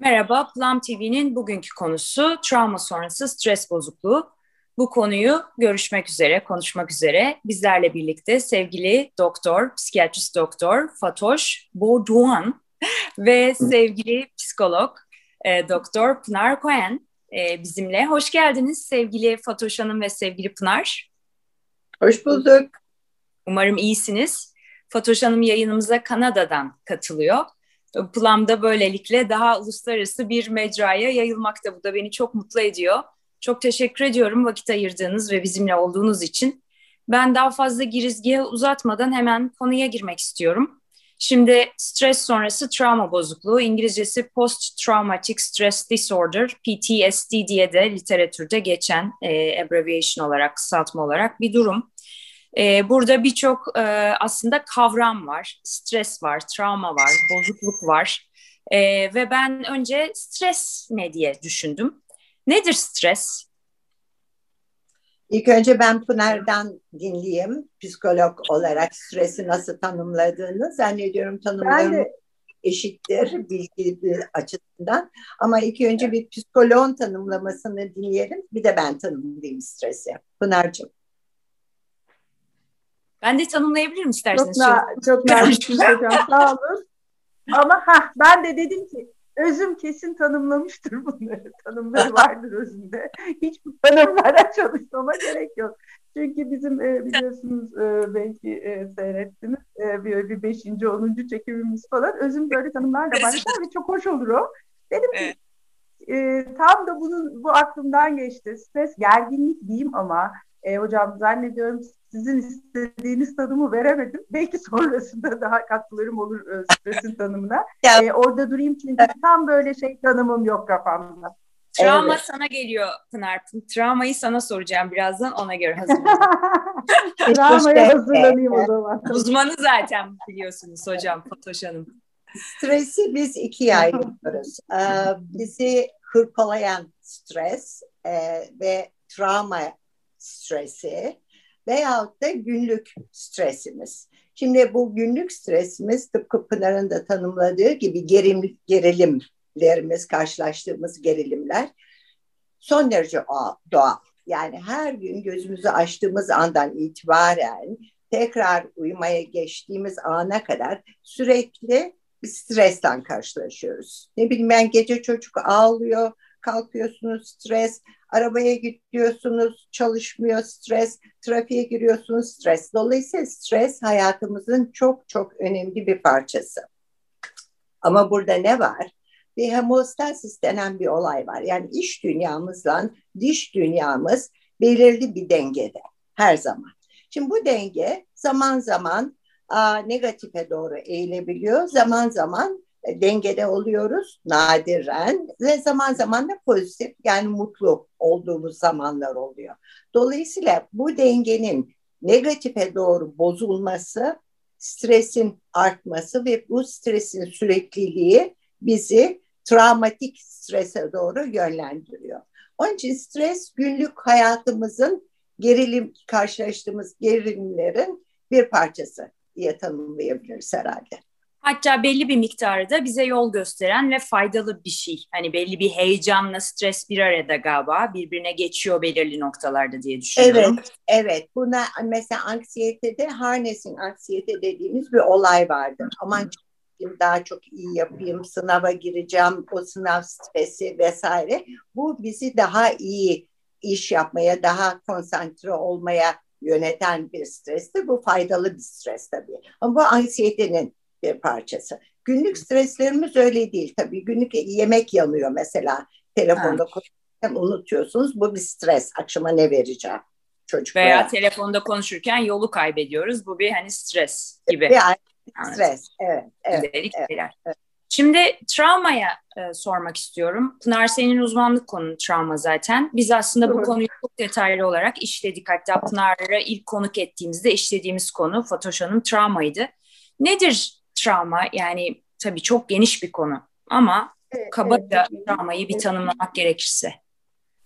Merhaba, Plum TV'nin bugünkü konusu travma sonrası stres bozukluğu. Bu konuyu görüşmek üzere, konuşmak üzere bizlerle birlikte sevgili doktor, psikiyatrist doktor Fatoş Boğduan ve sevgili psikolog e, doktor Pınar Koyen e, bizimle. Hoş geldiniz sevgili Fatoş Hanım ve sevgili Pınar. Hoş bulduk. Umarım iyisiniz. Fatoş Hanım yayınımıza Kanada'dan katılıyor. Plum'da böylelikle daha uluslararası bir mecraya yayılmakta. Bu da beni çok mutlu ediyor. Çok teşekkür ediyorum vakit ayırdığınız ve bizimle olduğunuz için. Ben daha fazla girizgiye uzatmadan hemen konuya girmek istiyorum. Şimdi stres sonrası travma bozukluğu, İngilizcesi Post Traumatic Stress Disorder, PTSD diye de literatürde geçen e, abbreviation olarak, kısaltma olarak bir durum. E, burada birçok e, aslında kavram var. Stres var, travma var, bozukluk var. E, ve ben önce stres ne diye düşündüm. Nedir stres? İlk önce ben Pınar'dan dinleyeyim. Psikolog olarak stresi nasıl tanımladığını zannediyorum tanımlarım de... eşittir bilgi açısından. Ama ilk önce bir psikoloğun tanımlamasını dinleyelim. Bir de ben tanımlayayım stresi. Pınar'cığım. Ben de tanımlayabilirim isterseniz. Çok, na çok naziksiniz hocam sağ olun. Ama ha ben de dedim ki özüm kesin tanımlamıştır bunları. Tanımları vardır özünde. Hiç bu tanımlara çalışmama gerek yok. Çünkü bizim e, biliyorsunuz e, belki e, seyrettiniz e, bir, bir beşinci, onuncu çekimimiz falan. Özüm böyle tanımlarla başlar ve çok hoş olur o. Dedim ki e, tam da bunun bu aklımdan geçti. Stres gerginlik diyeyim ama e, hocam zannediyorum sizin istediğiniz tanımı veremedim. Belki sonrasında daha katkılarım olur e, stresin tanımına. e, orada durayım çünkü tam böyle şey tanımım yok kafamda. Travma evet. sana geliyor Pınar. Travmayı sana soracağım birazdan ona göre hazırlanayım. Travmaya hazırlanayım o zaman. Uzmanı zaten biliyorsunuz hocam Fatoş Hanım. Stresi biz ikiye ayırıyoruz. Ee, bizi hırpalayan stres e, ve travma stresi veyahut da günlük stresimiz. Şimdi bu günlük stresimiz tıpkı Pınar'ın da tanımladığı gibi gerim, gerilimlerimiz, karşılaştığımız gerilimler son derece doğal. Yani her gün gözümüzü açtığımız andan itibaren tekrar uyumaya geçtiğimiz ana kadar sürekli bir stresten karşılaşıyoruz. Ne bileyim ben gece çocuk ağlıyor, kalkıyorsunuz stres, arabaya gidiyorsunuz çalışmıyor stres, trafiğe giriyorsunuz stres. Dolayısıyla stres hayatımızın çok çok önemli bir parçası. Ama burada ne var? Bir hemostasis denen bir olay var. Yani iş dünyamızla diş dünyamız belirli bir dengede her zaman. Şimdi bu denge zaman zaman a, negatife doğru eğilebiliyor. Zaman zaman dengede oluyoruz nadiren ve zaman zaman da pozitif yani mutlu olduğumuz zamanlar oluyor. Dolayısıyla bu dengenin negatife doğru bozulması, stresin artması ve bu stresin sürekliliği bizi travmatik strese doğru yönlendiriyor. Onun için stres günlük hayatımızın gerilim karşılaştığımız gerilimlerin bir parçası diye tanımlayabiliriz herhalde. Hatta belli bir miktarı da bize yol gösteren ve faydalı bir şey. Hani belli bir heyecanla stres bir arada galiba birbirine geçiyor belirli noktalarda diye düşünüyorum. Evet, evet. Buna mesela anksiyetede harnessing anksiyete dediğimiz bir olay vardır. Aman daha çok iyi yapayım, sınava gireceğim, o sınav stresi vesaire. Bu bizi daha iyi iş yapmaya, daha konsantre olmaya yöneten bir strestir. Bu faydalı bir stres tabii. Ama bu anksiyetenin bir parçası. Günlük streslerimiz öyle değil tabii. Günlük yemek yanıyor mesela. Telefonda konuşurken unutuyorsunuz. Bu bir stres. Akşama ne vereceğim? Çocuk veya, veya telefonda konuşurken yolu kaybediyoruz. Bu bir hani stres gibi. Bir stres. Evet. Evet. evet, evet. Şimdi travmaya e, sormak istiyorum. Pınar senin uzmanlık konun travma zaten. Biz aslında bu konuyu çok detaylı olarak işledik. Hatta Pınar'ı ilk konuk ettiğimizde işlediğimiz konu Fatoş Hanım travmaydı. Nedir travma yani tabii çok geniş bir konu ama evet, kabaca evet. travmayı bir tanımlamak gerekirse.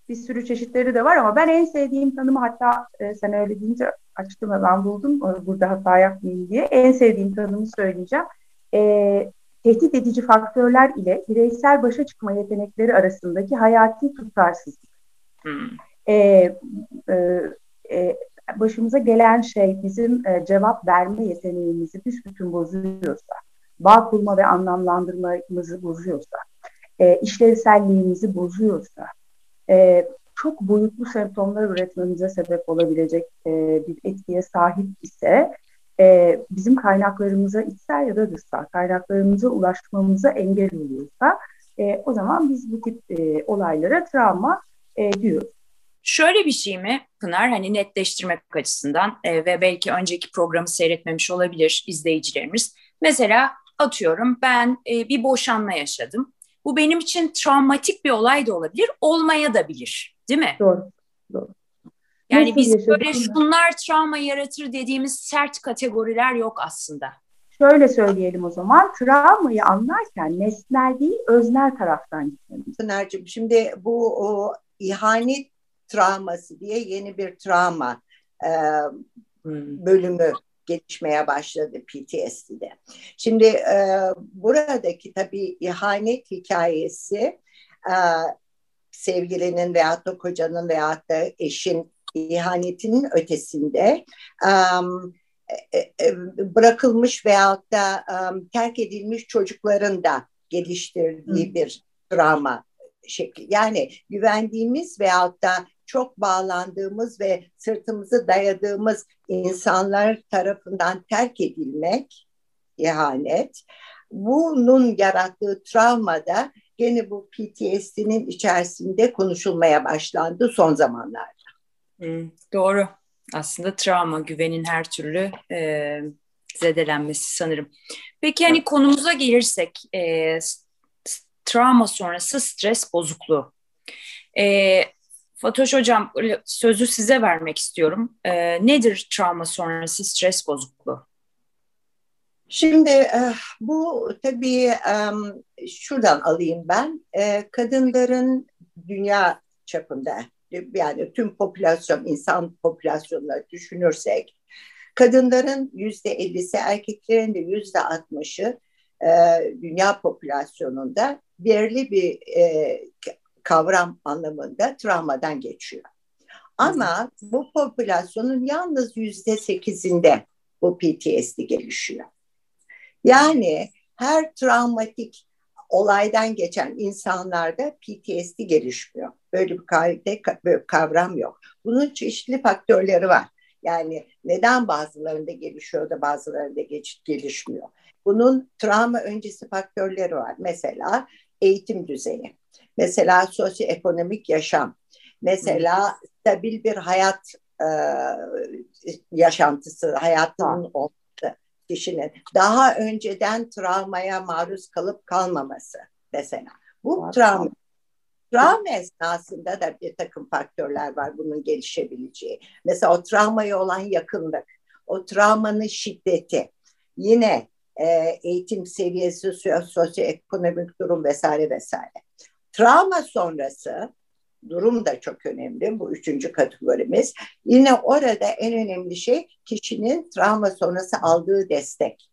Bir sürü çeşitleri de var ama ben en sevdiğim tanımı hatta e, sen öyle deyince açtım ve ben buldum e, burada hata yapmayayım diye. En sevdiğim tanımı söyleyeceğim. E, tehdit edici faktörler ile bireysel başa çıkma yetenekleri arasındaki hayati tutarsızlık. Hmm. E, e, e, başımıza gelen şey bizim e, cevap verme yeteneğimizi büsbütün bozuyorsa, bağ kurma ve anlamlandırmamızı bozuyorsa, e, işlevselliğimizi bozuyorsa, e, çok boyutlu semptomlar üretmemize sebep olabilecek e, bir etkiye sahip ise e, bizim kaynaklarımıza içsel ya da dışsal kaynaklarımıza ulaşmamıza engel oluyorsa e, o zaman biz bu tip e, olaylara travma e, diyoruz. Şöyle bir şey mi Pınar hani netleştirmek açısından e, ve belki önceki programı seyretmemiş olabilir izleyicilerimiz. Mesela atıyorum ben e, bir boşanma yaşadım. Bu benim için travmatik bir olay da olabilir, olmaya da bilir. Değil mi? Doğru. Doğru. Yani Nasıl biz böyle şunlar travma yaratır dediğimiz sert kategoriler yok aslında. Şöyle söyleyelim o zaman, travmayı anlarken nesnel değil, öznel taraftan gitmeliyiz. Pınar'cığım şimdi bu o, ihanet travması diye yeni bir travma e, hmm. bölümü gelişmeye başladı PTSD'de. Şimdi e, buradaki tabii ihanet hikayesi e, sevgilinin veyahut da kocanın veyahut da eşin ihanetinin ötesinde um, bırakılmış veyahut da um, terk edilmiş çocukların da geliştirdiği Hı. bir drama şekli. Yani güvendiğimiz veyahut da çok bağlandığımız ve sırtımızı dayadığımız insanlar tarafından terk edilmek, ihanet. Bunun yarattığı travmada gene bu PTSD'nin içerisinde konuşulmaya başlandı son zamanlarda. Hmm, doğru. Aslında travma, güvenin her türlü e, zedelenmesi sanırım. Peki hani konumuza gelirsek e, travma sonrası stres bozukluğu. E, Fatoş Hocam sözü size vermek istiyorum. E, nedir travma sonrası stres bozukluğu? Şimdi e, bu tabii şuradan alayım ben. E, kadınların dünya çapında yani tüm popülasyon, insan popülasyonları düşünürsek kadınların yüzde ellisi, erkeklerin de yüzde altmışı dünya popülasyonunda belirli bir kavram anlamında travmadan geçiyor. Ama bu popülasyonun yalnız yüzde sekizinde bu PTSD gelişiyor. Yani her travmatik olaydan geçen insanlarda PTSD gelişmiyor. Böyle bir, bir kavram yok. Bunun çeşitli faktörleri var. Yani neden bazılarında gelişiyor da bazılarında gelişmiyor. Bunun travma öncesi faktörleri var. Mesela eğitim düzeyi. Mesela sosyoekonomik yaşam. Mesela stabil bir hayat e, yaşantısı, hayatının olması kişinin. Daha önceden travmaya maruz kalıp kalmaması mesela. Bu travma. Travma esnasında da bir takım faktörler var bunun gelişebileceği. Mesela o travmaya olan yakınlık, o travmanın şiddeti, yine e, eğitim seviyesi, sosyoekonomik durum vesaire vesaire. Travma sonrası durum da çok önemli. Bu üçüncü kategorimiz. Yine orada en önemli şey kişinin travma sonrası aldığı destek.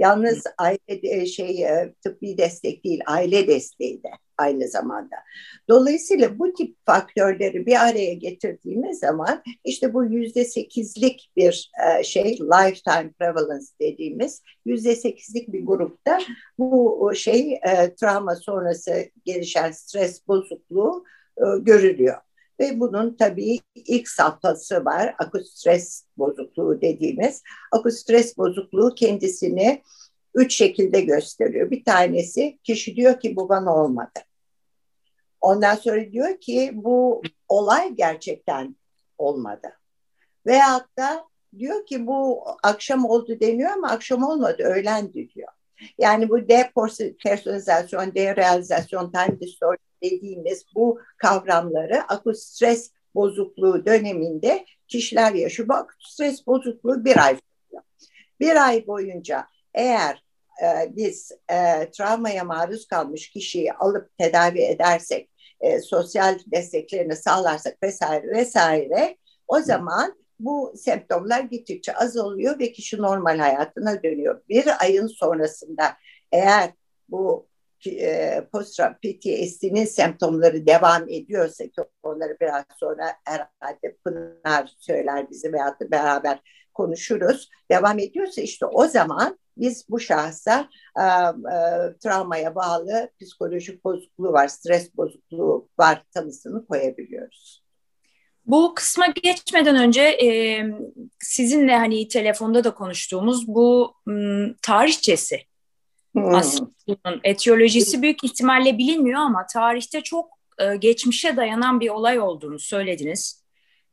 Yalnız aile şey e, tıbbi destek değil, aile desteği de aynı zamanda. Dolayısıyla bu tip faktörleri bir araya getirdiğimiz zaman işte bu yüzde sekizlik bir e, şey lifetime prevalence dediğimiz yüzde sekizlik bir grupta bu şey e, travma sonrası gelişen stres bozukluğu görülüyor. Ve bunun tabii ilk safhası var. Akut stres bozukluğu dediğimiz. Akut stres bozukluğu kendisini üç şekilde gösteriyor. Bir tanesi kişi diyor ki bu bana olmadı. Ondan sonra diyor ki bu olay gerçekten olmadı. Veyahut da diyor ki bu akşam oldu deniyor ama akşam olmadı öğlendi diyor. Yani bu depersonalizasyon, derealizasyon, time distortion dediğimiz bu kavramları akut stres bozukluğu döneminde kişiler yaşıyor. Bu akut stres bozukluğu bir ay sürüyor. Bir ay boyunca eğer e, biz e, travmaya maruz kalmış kişiyi alıp tedavi edersek, e, sosyal desteklerini sağlarsak vesaire vesaire o zaman bu semptomlar gittikçe azalıyor ve kişi normal hayatına dönüyor. Bir ayın sonrasında eğer bu e, post PTSD'nin semptomları devam ediyorsa ki onları biraz sonra herhalde Pınar söyler bizi veyahut da beraber konuşuruz. Devam ediyorsa işte o zaman biz bu şahsa e, e, travmaya bağlı psikolojik bozukluğu var, stres bozukluğu var tanısını koyabiliyoruz. Bu kısma geçmeden önce e, sizinle hani telefonda da konuştuğumuz bu m, tarihçesi hmm. aslında etiyolojisi büyük ihtimalle bilinmiyor ama tarihte çok e, geçmişe dayanan bir olay olduğunu söylediniz.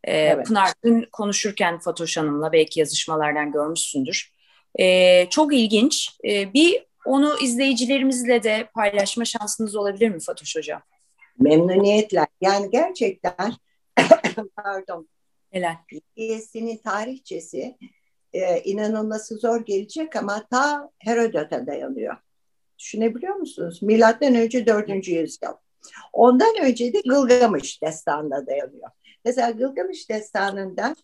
E, evet. Pınar dün konuşurken Fatoş Hanım'la belki yazışmalardan görmüşsündür. E, çok ilginç. E, bir onu izleyicilerimizle de paylaşma şansınız olabilir mi Fatoş Hocam? Memnuniyetle. Yani gerçekten pardon. Helal. PTSD'nin tarihçesi e, inanılması zor gelecek ama ta Herodot'a dayanıyor. Düşünebiliyor musunuz? Milattan önce 4. yüzyıl. Ondan önce de Gılgamış destanına dayanıyor. Mesela Gılgamış destanında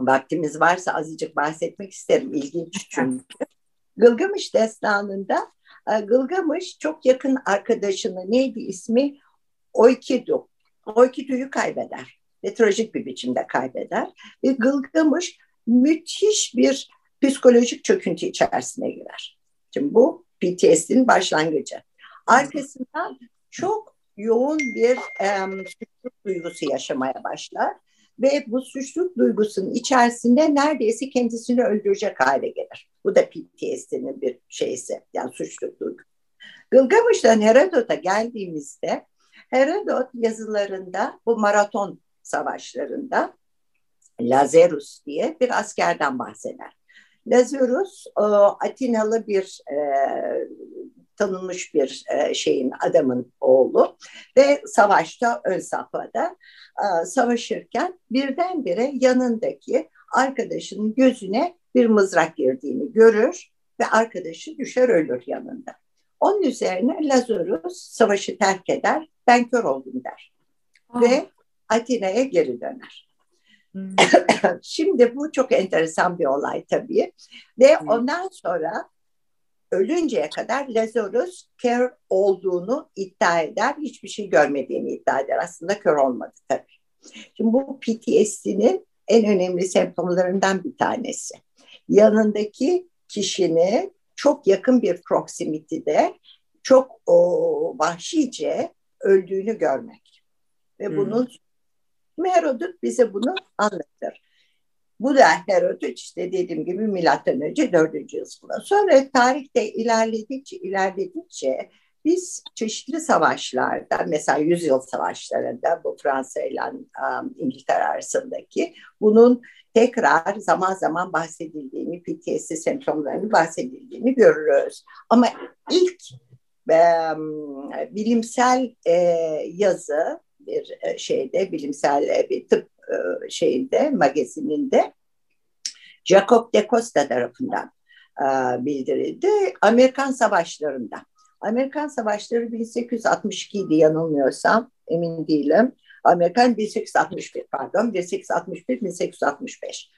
vaktimiz varsa azıcık bahsetmek isterim. İlginç çünkü. Gılgamış destanında e, Gılgamış çok yakın arkadaşını neydi ismi? Oikidu. Oikidu'yu kaybeder ve trajik bir biçimde kaybeder. Ve Gılgamış müthiş bir psikolojik çöküntü içerisine girer. Şimdi bu PTSD'nin başlangıcı. Arkasından çok yoğun bir e, suçluluk duygusu yaşamaya başlar ve bu suçluluk duygusunun içerisinde neredeyse kendisini öldürecek hale gelir. Bu da PTSD'nin bir şeysi, yani suçluluk duygusu. Gılgamış'tan Herodot'a geldiğimizde Herodot yazılarında bu maraton savaşlarında Lazarus diye bir askerden bahseder. Lazarus Atinalı bir e, tanınmış bir e, şeyin adamın oğlu ve savaşta ön safhada e, savaşırken birdenbire yanındaki arkadaşının gözüne bir mızrak girdiğini görür ve arkadaşı düşer ölür yanında. Onun üzerine Lazarus savaşı terk eder, ben kör oldum der. Aa. Ve Atina'ya geri döner. Hmm. Şimdi bu çok enteresan bir olay tabii. Ve hmm. ondan sonra ölünceye kadar Lazarus kör olduğunu iddia eder. Hiçbir şey görmediğini iddia eder. Aslında kör olmadı tabii. Şimdi bu PTSD'nin en önemli semptomlarından bir tanesi. Yanındaki kişinin çok yakın bir proximity'de çok o, vahşice öldüğünü görmek. Ve hmm. Herodot bize bunu anlatır. Bu da Herodot işte dediğim gibi milattan önce 4. yüzyılda. Sonra tarihte ilerledikçe ilerledikçe biz çeşitli savaşlarda mesela yüzyıl savaşlarında bu Fransa ile um, İngiltere arasındaki bunun tekrar zaman zaman bahsedildiğini, PTSD semptomlarını bahsedildiğini görürüz. Ama ilk e, bilimsel e, yazı bir e, şeyde bilimsel e, bir tıp e, şeyinde magazininde Jacob de Costa tarafından bildirildi. Amerikan savaşlarında. Amerikan savaşları 1862 idi yanılmıyorsam emin değilim. Amerikan 1861 pardon 1861 1865.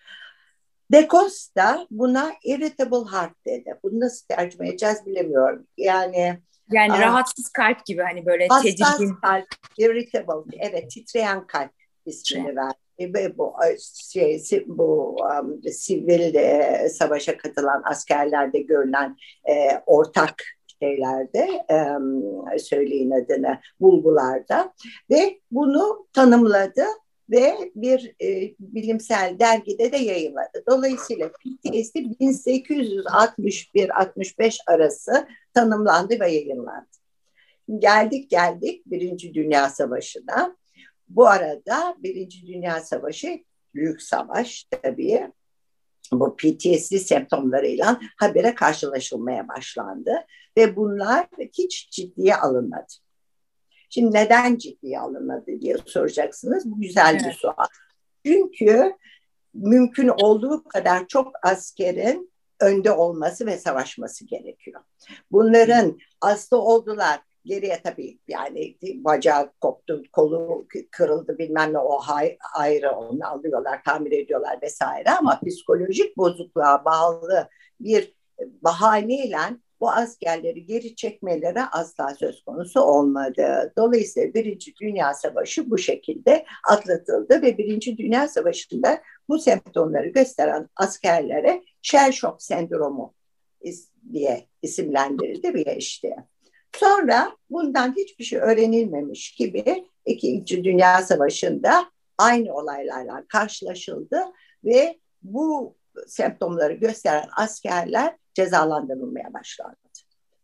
De Costa buna irritable heart dedi. Bunu nasıl tercüme edeceğiz bilemiyorum. Yani yani Aa, rahatsız kalp gibi hani böyle tedirgin. kalp, irritable, evet titreyen kalp ismini verdi. Ve bu şey, bu um, sivil e, savaşa katılan askerlerde görülen e, ortak şeylerde e, söyleyin adını bulgularda ve bunu tanımladı ve bir e, bilimsel dergide de yayınladı. Dolayısıyla PTSD 1861-65 arası tanımlandı ve yayınlandı. Geldik geldik Birinci Dünya Savaşı'na. Bu arada Birinci Dünya Savaşı büyük savaş tabii. Bu PTSD semptomlarıyla habere karşılaşılmaya başlandı ve bunlar hiç ciddiye alınmadı. Şimdi neden ciddiye alınmadı diye soracaksınız. Bu güzel evet. bir sual. Çünkü mümkün olduğu kadar çok askerin önde olması ve savaşması gerekiyor. Bunların hasta oldular, geriye tabii yani bacağı koptu, kolu kırıldı bilmem ne o ayrı onu alıyorlar, tamir ediyorlar vesaire ama psikolojik bozukluğa bağlı bir bahaneyle bu askerleri geri çekmeleri asla söz konusu olmadı. Dolayısıyla Birinci Dünya Savaşı bu şekilde atlatıldı ve Birinci Dünya Savaşı'nda bu semptomları gösteren askerlere shell shock sendromu diye isimlendirildi bir geçti. Sonra bundan hiçbir şey öğrenilmemiş gibi İkinci Dünya Savaşı'nda aynı olaylarla karşılaşıldı ve bu semptomları gösteren askerler cezalandırılmaya başlandı.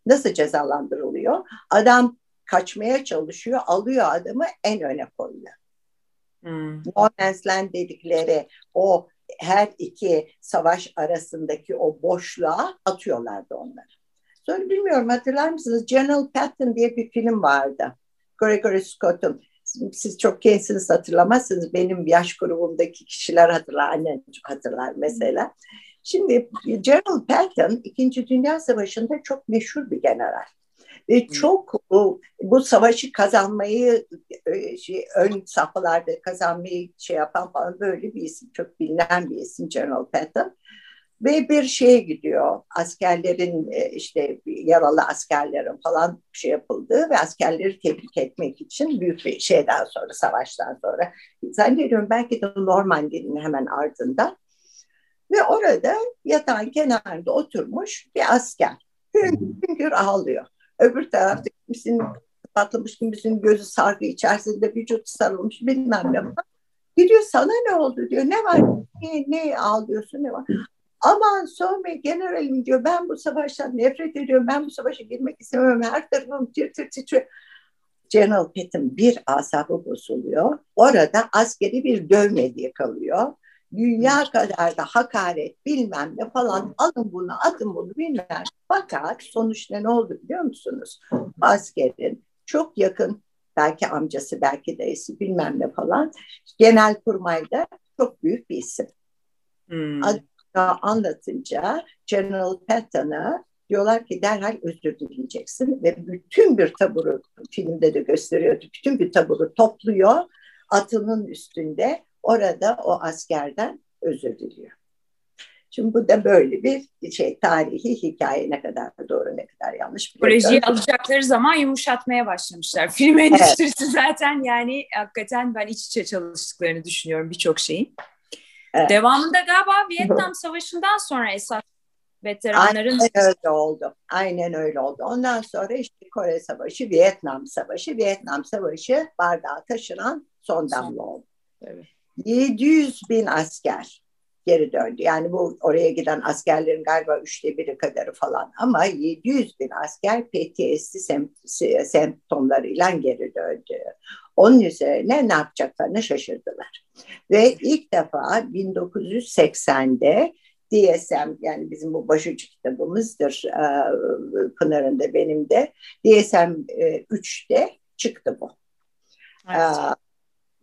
Nasıl cezalandırılıyor? Adam kaçmaya çalışıyor, alıyor adamı en öne koyuyor. Hmm. No man's land dedikleri o her iki savaş arasındaki o boşluğa atıyorlardı onları. Sonra bilmiyorum hatırlar mısınız? General Patton diye bir film vardı. Gregory Scott'un. Siz çok gençsiniz hatırlamazsınız. Benim yaş grubumdaki kişiler hatırlar. Annem hatırlar mesela. Şimdi General Patton İkinci Dünya Savaşı'nda çok meşhur bir general. Ve çok bu, bu savaşı kazanmayı e, şey, ön safhalarda kazanmayı şey yapan falan böyle bir isim. Çok bilinen bir isim General Patton. Ve bir şeye gidiyor askerlerin e, işte yaralı askerlerin falan şey yapıldığı ve askerleri tebrik etmek için büyük bir şeyden sonra savaştan sonra zannediyorum belki de Normandi'nin hemen ardında ve orada yatağın kenarında oturmuş bir asker hüngür ağlıyor. Öbür tarafta kimisinin patlamış kimisinin gözü sargı içerisinde vücut sarılmış bilmem ne falan. Gidiyor sana ne oldu diyor. Ne var? Ne, ne ağlıyorsun ne var? Aman Somme generalim diyor ben bu savaştan nefret ediyorum. Ben bu savaşa girmek istemiyorum. Her tarafım tir tir titriyor. General Patton bir asabı bozuluyor. Orada askeri bir dövme diye kalıyor. Dünya kadar da hakaret bilmem ne falan alın bunu atın bunu bilmem. Fakat sonuçta ne oldu biliyor musunuz? Askerin çok yakın belki amcası belki dayısı bilmem ne falan genel kurmayda çok büyük bir isim. Hmm. anlatınca General Patton'a diyorlar ki derhal özür dileyeceksin ve bütün bir taburu filmde de gösteriyordu. Bütün bir taburu topluyor atının üstünde orada o askerden özür diliyor. Şimdi bu da böyle bir şey tarihi hikaye ne kadar doğru ne kadar yanlış. Projeyi alacakları zaman yumuşatmaya başlamışlar. Film endüstrisi evet. zaten yani hakikaten ben iç içe çalıştıklarını düşünüyorum birçok şeyin. Evet. Devamında galiba Vietnam Savaşı'ndan sonra esas veteranların... Aynen öyle oldu. Aynen öyle oldu. Ondan sonra işte Kore Savaşı, Vietnam Savaşı, Vietnam Savaşı bardağı taşıran son damla oldu. Evet. 700 bin asker geri döndü. Yani bu oraya giden askerlerin galiba üçte biri kadarı falan ama 700 bin asker PTSD sem semptomlarıyla geri döndü. Onun üzerine ne yapacaklarını şaşırdılar. Ve ilk defa 1980'de DSM yani bizim bu başucu kitabımızdır e, Pınar'ın da benim de DSM 3'te çıktı bu. Evet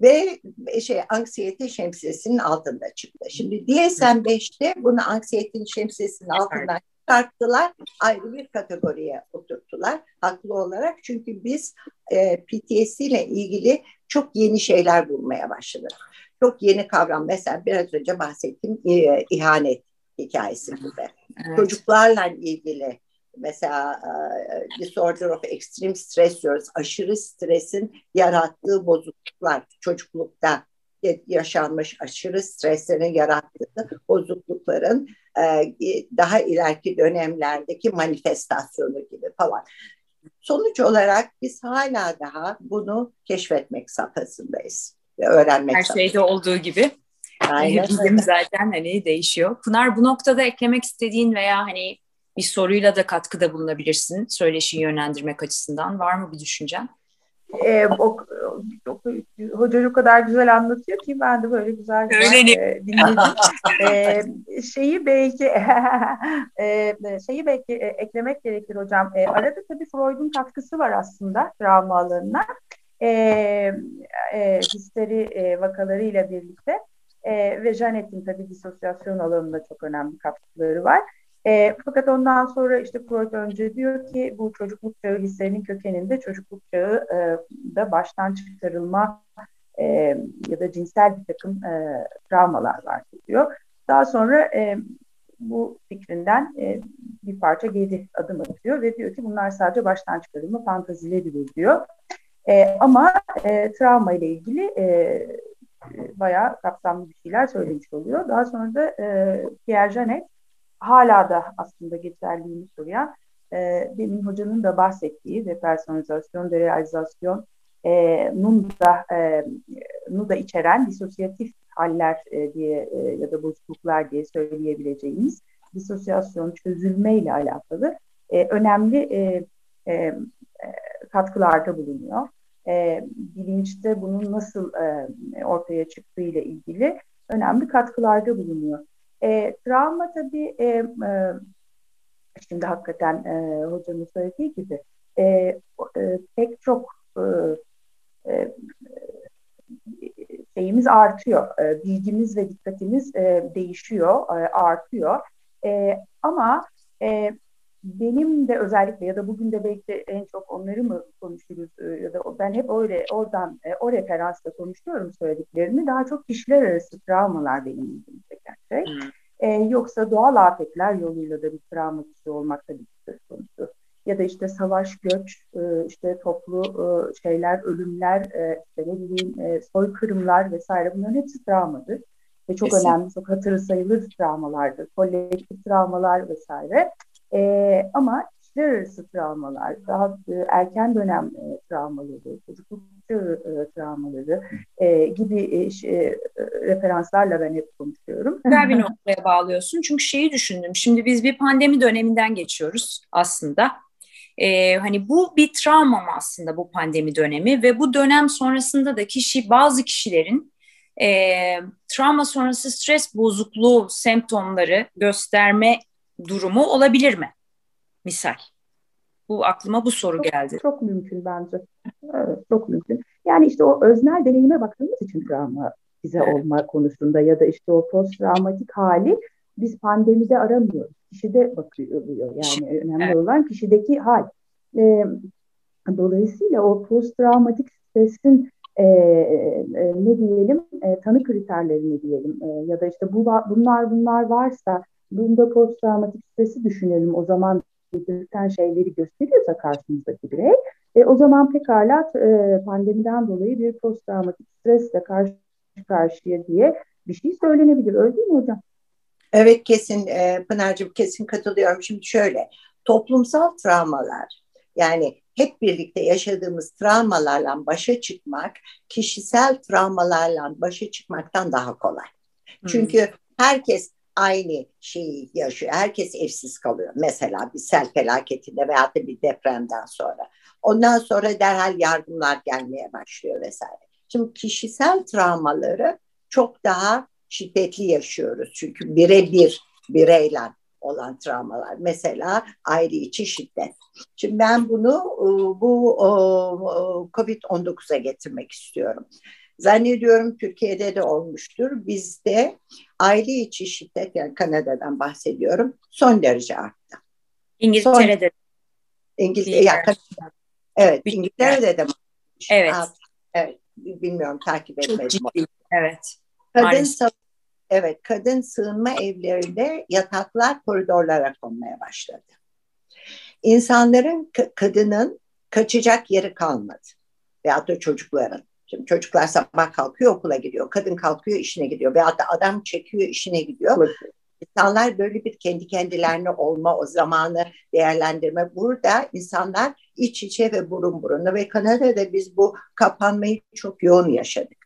ve şey anksiyete şemsiyesinin altında çıktı. Şimdi DSM-5'te bunu anksiyetenin şemsiyesinin altından çıkarttılar. Ayrı bir kategoriye oturttular haklı olarak. Çünkü biz e, PTSD ile ilgili çok yeni şeyler bulmaya başladık. Çok yeni kavram. Mesela biraz önce bahsettiğim e, ihanet hikayesi gibi. Evet. Çocuklarla ilgili mesela uh, disorder of extreme stress diyoruz. Aşırı stresin yarattığı bozukluklar çocuklukta yaşanmış aşırı streslerin yarattığı bozuklukların uh, daha ileriki dönemlerdeki manifestasyonu gibi falan. Sonuç olarak biz hala daha bunu keşfetmek safhasındayız ve öğrenmek Her şeyde olduğu gibi. Aynen. Bilim zaten hani değişiyor. Pınar bu noktada eklemek istediğin veya hani bir soruyla da katkıda bulunabilirsin söyleşiyi yönlendirmek açısından. Var mı bir düşüncen? Ee, o, o, hoca o kadar güzel anlatıyor ki ben de böyle güzel, güzel e, dinledim. ee, şeyi belki e, şeyi belki e, eklemek gerekir hocam. E, arada tabii Freud'un katkısı var aslında travma alanına. E, e, histeri e, vakalarıyla birlikte e, ve Janet'in tabii disosyasyon alanında çok önemli katkıları var. E, fakat ondan sonra işte Freud önce diyor ki bu çocukluk çağı hislerinin kökeninde çocukluk çağı e, da baştan çıkarılma e, ya da cinsel bir takım e, travmalar var diyor. Daha sonra e, bu fikrinden e, bir parça geri adım atıyor ve diyor ki bunlar sadece baştan çıkarılma fantazileridir diyor. E, ama e, travma ile ilgili e, bayağı kapsamlı bir şeyler söylemiş oluyor. Daha sonra da e, Pierre Janet hala da aslında geçerliğini soruyor. E, demin hocanın da bahsettiği depersonalizasyon, derealizasyon e, da, e, nu da içeren disosyatif haller e, diye e, ya da bozukluklar diye söyleyebileceğimiz disosyasyon çözülme ile alakalı e, önemli e, e, katkılarda bulunuyor. E, bilinçte bunun nasıl e, ortaya çıktığı ile ilgili önemli katkılarda bulunuyor. E, travma tabii e, e, şimdi hakikaten e, hocamın söylediği gibi e, e, pek çok e, e, şeyimiz artıyor. E, bilgimiz ve dikkatimiz e, değişiyor, e, artıyor. E, ama e, benim de özellikle ya da bugün de belki en çok onları mı konuşuruz e, ya da ben hep öyle oradan e, o referansla konuşuyorum söylediklerimi. Daha çok kişiler arası travmalar benim ilgimi şey. Hmm. E, yoksa doğal afetler yoluyla da bir travmatize olmak da bir söz konusu. Ya da işte savaş, göç, e, işte toplu e, şeyler, ölümler, e, işte ne bileyim e, soykırımlar vesaire bunların hepsi travmadır. Ve çok Kesin. önemli, çok hatırı sayılır travmalardır. Kolektif travmalar vesaire. E, ama kişiler arası travmalar, daha e, erken dönem e, travmaları, çocukluk e, travmaları e, gibi e, e, referanslarla ben hep konuşuyorum. Güzel bir noktaya bağlıyorsun. Çünkü şeyi düşündüm. Şimdi biz bir pandemi döneminden geçiyoruz aslında. Ee, hani bu bir travma mı aslında bu pandemi dönemi ve bu dönem sonrasında da kişi bazı kişilerin e, travma sonrası stres bozukluğu semptomları gösterme durumu olabilir mi? Misal. Bu aklıma bu soru çok, geldi. Çok mümkün bence. Evet, çok mümkün. Yani işte o öznel deneyime baktığımız için travma bize evet. olma konusunda ya da işte o post travmatik hali biz pandemide aramıyoruz. Kişide bakıyor. Yani önemli evet. olan kişideki hal. E, dolayısıyla o post travmatik stresin e, e, ne diyelim e, tanı kriterlerini diyelim e, ya da işte bu bunlar bunlar varsa bunda post travmatik stresi düşünelim o zaman belirten şeyleri gösteriyorsa karşımızdaki birey e, o zaman pekala e, pandemiden dolayı bir post travmatik stresle karşı karşıya diye bir şey söylenebilir. Öyle değil mi hocam? Evet kesin e, Pınar'cığım kesin katılıyorum. Şimdi şöyle toplumsal travmalar yani hep birlikte yaşadığımız travmalarla başa çıkmak kişisel travmalarla başa çıkmaktan daha kolay. Çünkü herkes aynı şeyi yaşıyor. Herkes evsiz kalıyor. Mesela bir sel felaketinde veya da bir depremden sonra. Ondan sonra derhal yardımlar gelmeye başlıyor vesaire. Şimdi kişisel travmaları çok daha şiddetli yaşıyoruz. Çünkü birebir bireyle olan travmalar. Mesela aile içi şiddet. Şimdi ben bunu e, bu COVID-19'a getirmek istiyorum. Zannediyorum Türkiye'de de olmuştur. Bizde aile içi şiddet yani Kanada'dan bahsediyorum son derece arttı. İngiltere'de. Son, İngiltere, ya, evet İngiltere'de de. Evet. evet. Bilmiyorum takip etmedim. Evet. Kadın evet kadın sığınma evlerinde yataklar koridorlara konmaya başladı. İnsanların kadının kaçacak yeri kalmadı. Veyahut da çocukların. Şimdi çocuklar sabah kalkıyor okula gidiyor. Kadın kalkıyor işine gidiyor. Veyahut da adam çekiyor işine gidiyor. Evet. İnsanlar böyle bir kendi kendilerine olma, o zamanı değerlendirme. Burada insanlar iç içe ve burun buruna ve Kanada'da biz bu kapanmayı çok yoğun yaşadık.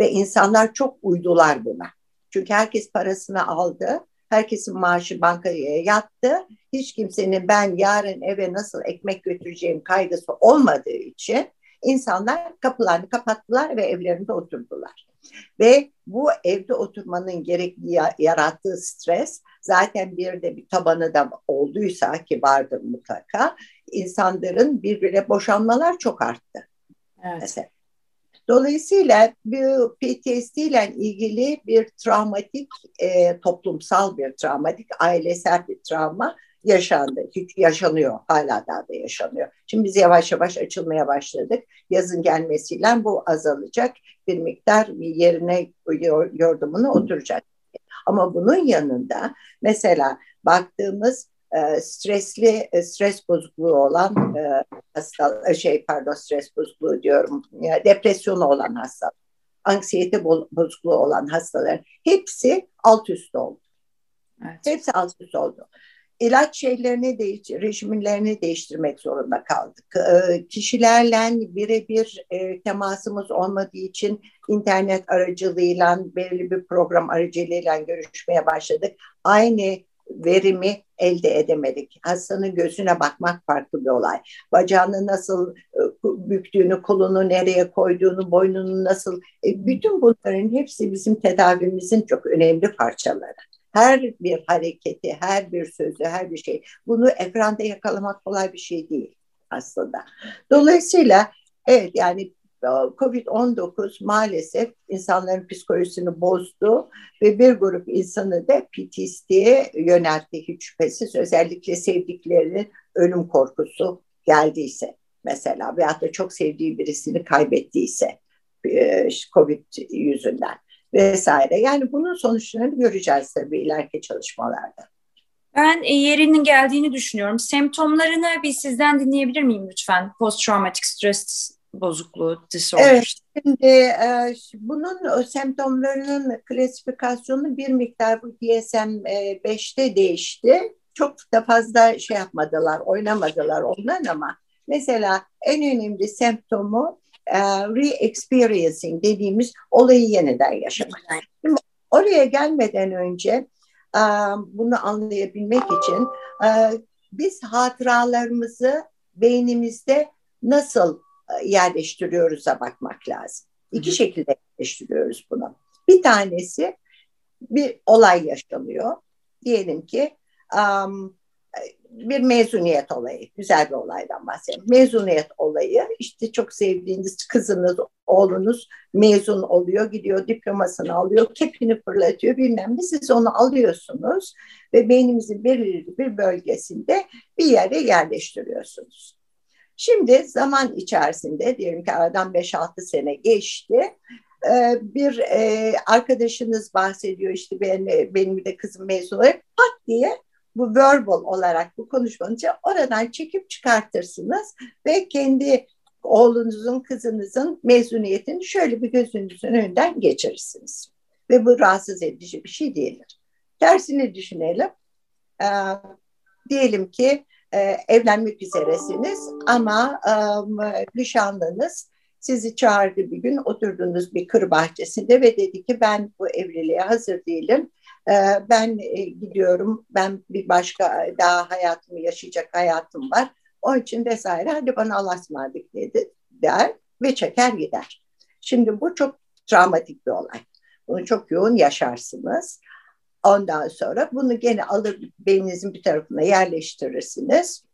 Ve insanlar çok uydular buna. Çünkü herkes parasını aldı. Herkesin maaşı bankaya yattı. Hiç kimsenin ben yarın eve nasıl ekmek götüreceğim kaygısı olmadığı için insanlar kapılarını kapattılar ve evlerinde oturdular. Ve bu evde oturmanın gerekli yarattığı stres zaten bir de bir tabanı da olduysa ki vardır mutlaka insanların birbirine boşanmalar çok arttı. Evet. Mesela. Dolayısıyla bu PTSD ile ilgili bir travmatik, e, toplumsal bir travmatik, ailesel bir travma yaşandı. Hiç yaşanıyor. Hala daha da yaşanıyor. Şimdi biz yavaş yavaş açılmaya başladık. Yazın gelmesiyle bu azalacak. Bir miktar yerine yordumunu oturacak. Ama bunun yanında mesela baktığımız e, stresli e, stres bozukluğu olan e, hasta e, şey pardon stres bozukluğu diyorum ya, depresyonu olan hasta anksiyete bozukluğu olan hastalar hepsi alt üst oldu. Evet. Hepsi alt üst oldu. İlaç şeylerini değiş, rejimlerini değiştirmek zorunda kaldık. E, kişilerle birebir e, temasımız olmadığı için internet aracılığıyla belirli bir program aracılığıyla görüşmeye başladık. Aynı verimi elde edemedik. Hastanın gözüne bakmak farklı bir olay. Bacağını nasıl büktüğünü, kolunu nereye koyduğunu, boynunu nasıl... Bütün bunların hepsi bizim tedavimizin çok önemli parçaları. Her bir hareketi, her bir sözü, her bir şey. Bunu ekranda yakalamak kolay bir şey değil aslında. Dolayısıyla evet yani Covid-19 maalesef insanların psikolojisini bozdu ve bir grup insanı da PTSD'ye yöneltti hiç şüphesiz. Özellikle sevdiklerinin ölüm korkusu geldiyse mesela veyahut da çok sevdiği birisini kaybettiyse Covid yüzünden vesaire. Yani bunun sonuçlarını göreceğiz tabii ileriki çalışmalarda. Ben e, yerinin geldiğini düşünüyorum. Semptomlarını bir sizden dinleyebilir miyim lütfen? Post traumatic stress bozukluğu, disorder. Evet, şimdi e, bunun semptomlarının klasifikasyonu bir miktar bu DSM-5'te e, değişti. Çok da fazla şey yapmadılar, oynamadılar ondan ama mesela en önemli semptomu re-experiencing dediğimiz olayı yeniden yaşamak. Şimdi oraya gelmeden önce e, bunu anlayabilmek için e, biz hatıralarımızı beynimizde nasıl yerleştiriyoruz'a bakmak lazım. İki şekilde yerleştiriyoruz bunu. Bir tanesi bir olay yaşanıyor. Diyelim ki um, bir mezuniyet olayı, güzel bir olaydan bahsedelim. Mezuniyet olayı, işte çok sevdiğiniz kızınız, oğlunuz mezun oluyor, gidiyor diplomasını alıyor, kepini fırlatıyor bilmem ne. Siz onu alıyorsunuz ve beynimizin belirli bir bölgesinde bir yere yerleştiriyorsunuz. Şimdi zaman içerisinde diyelim ki aradan 5-6 sene geçti. Ee, bir e, arkadaşınız bahsediyor işte ben, benim de kızım mezun oluyor. Pat diye bu verbal olarak bu konuşmanızı oradan çekip çıkartırsınız ve kendi oğlunuzun, kızınızın mezuniyetini şöyle bir gözünüzün önünden geçirirsiniz. Ve bu rahatsız edici bir şey değildir. Tersini düşünelim. Ee, diyelim ki e, evlenmek üzeresiniz ama e, nişanlınız sizi çağırdı bir gün oturdunuz bir kır bahçesinde ve dedi ki ben bu evliliğe hazır değilim. E, ben e, gidiyorum ben bir başka daha hayatımı yaşayacak hayatım var. O için vesaire hadi bana Allah'a ısmarladık dedi der ve çeker gider. Şimdi bu çok travmatik bir olay. Bunu çok yoğun yaşarsınız. Ondan sonra bunu gene alır beyninizin bir tarafına yerleştirirsiniz.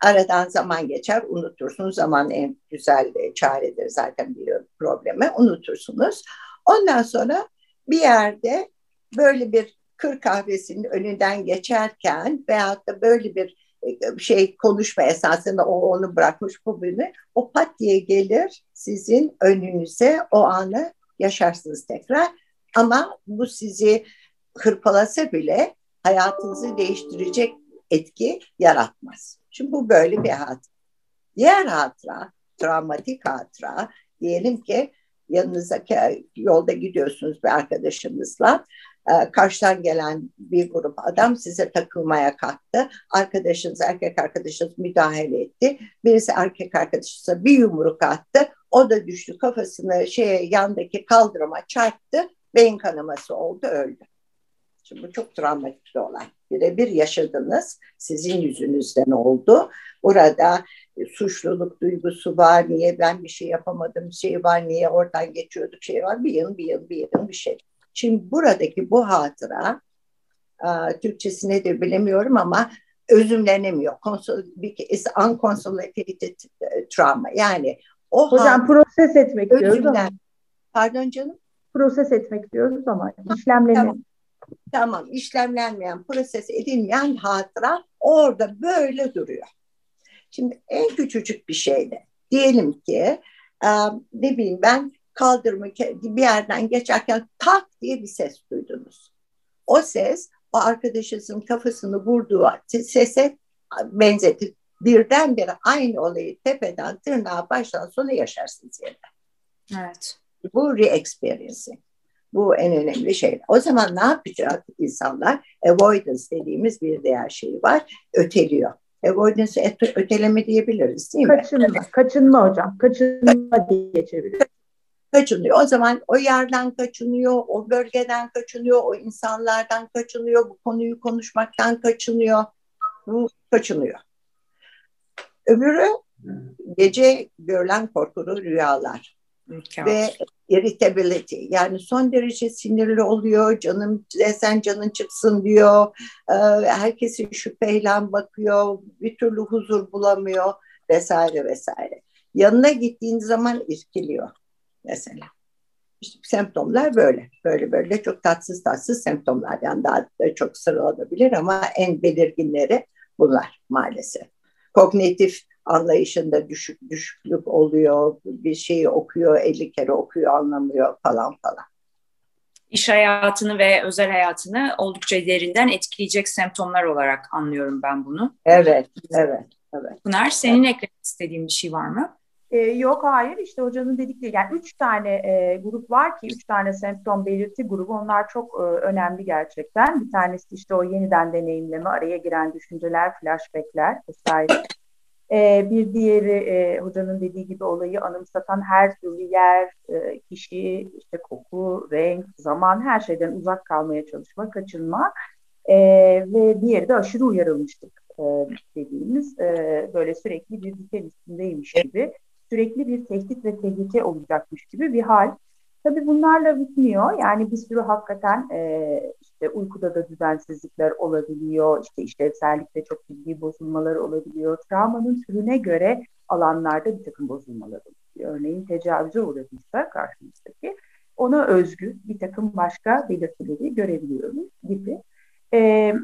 Aradan zaman geçer, unutursunuz. Zaman en güzel çaredir zaten biliyorum probleme. Unutursunuz. Ondan sonra bir yerde böyle bir kır kahvesinin önünden geçerken veyahut da böyle bir e, şey konuşma esasında o onu bırakmış bu bölümü o pat diye gelir sizin önünüze o anı yaşarsınız tekrar ama bu sizi hırpalasa bile hayatınızı değiştirecek etki yaratmaz. Şimdi bu böyle bir hatıra. Diğer hatıra, travmatik hatıra, diyelim ki yanınızdaki yolda gidiyorsunuz bir arkadaşınızla. E, karşıdan gelen bir grup adam size takılmaya kalktı. Arkadaşınız, erkek arkadaşınız müdahale etti. Birisi erkek arkadaşınıza bir yumruk attı. O da düştü kafasını şeye yandaki kaldırıma çarptı. Beyin kanaması oldu, öldü. Şimdi bu çok travmatik bir olay. Birebir yaşadınız. Sizin yüzünüzden oldu. Burada e, suçluluk duygusu var. Niye ben bir şey yapamadım şey var. Niye oradan geçiyorduk şey var. Bir yıl bir yıl bir yıl bir şey. Şimdi buradaki bu hatıra e, Türkçesini de bilemiyorum ama özümlenemiyor. Konsol, is unconsolidated e, trauma. Yani o Hocam proses etmek diyoruz ama. Pardon canım? Proses etmek diyoruz ama işlemlenemiyor. Tamam. Tamam işlemlenmeyen, proses edilmeyen hatıra orada böyle duruyor. Şimdi en küçücük bir şeyde diyelim ki e, ne bileyim ben kaldırımı bir yerden geçerken tak diye bir ses duydunuz. o ses o arkadaşınızın kafasını vurduğu sese benzetir. Birdenbire aynı olayı tepeden tırnağa baştan sona yaşarsınız yerine. Evet. Bu re-experiencing. Bu en önemli şey. O zaman ne yapacak insanlar? Avoidance dediğimiz bir diğer şey var. Öteliyor. Avoidance öteleme diyebiliriz değil mi? Kaçınma, kaçınma hocam. Kaçınma diye geçebiliriz kaçınıyor. O zaman o yerden kaçınıyor, o bölgeden kaçınıyor, o insanlardan kaçınıyor, bu konuyu konuşmaktan kaçınıyor. Bu kaçınıyor. Öbürü gece görülen korkulu rüyalar. Mükemmel. Ve irritability yani son derece sinirli oluyor canım sen canın çıksın diyor ee, herkesi şüpheyle bakıyor bir türlü huzur bulamıyor vesaire vesaire yanına gittiğin zaman irkiliyor mesela. İşte semptomlar böyle. Böyle böyle çok tatsız tatsız semptomlar. Yani daha da çok sıralanabilir ama en belirginleri bunlar maalesef. Kognitif anlayışında düşük düşüklük oluyor. Bir şeyi okuyor, 50 kere okuyor, anlamıyor falan falan. İş hayatını ve özel hayatını oldukça derinden etkileyecek semptomlar olarak anlıyorum ben bunu. Evet, evet, evet. Pınar, senin evet. eklemek istediğin bir şey var mı? E, yok hayır işte hocanın dedikleri yani üç tane e, grup var ki üç tane semptom belirti grubu onlar çok e, önemli gerçekten. Bir tanesi işte o yeniden deneyimleme araya giren düşünceler, flashbackler vesaire. E, bir diğeri e, hocanın dediği gibi olayı anımsatan her türlü yer, e, kişi, işte koku, renk, zaman her şeyden uzak kalmaya çalışma, kaçınma. E, ve diğeri de aşırı uyarılmışlık e, dediğimiz e, böyle sürekli bir diken üstündeymiş gibi sürekli bir tehdit ve tehlike olacakmış gibi bir hal. Tabii bunlarla bitmiyor. Yani bir sürü hakikaten e, işte uykuda da düzensizlikler olabiliyor. İşte işlevsellikte çok ciddi bozulmalar olabiliyor. Travmanın türüne göre alanlarda bir takım bozulmalar oluyor. Örneğin tecavüze uğradıysa karşımızdaki ona özgü bir takım başka belirtileri görebiliyoruz gibi. E, e,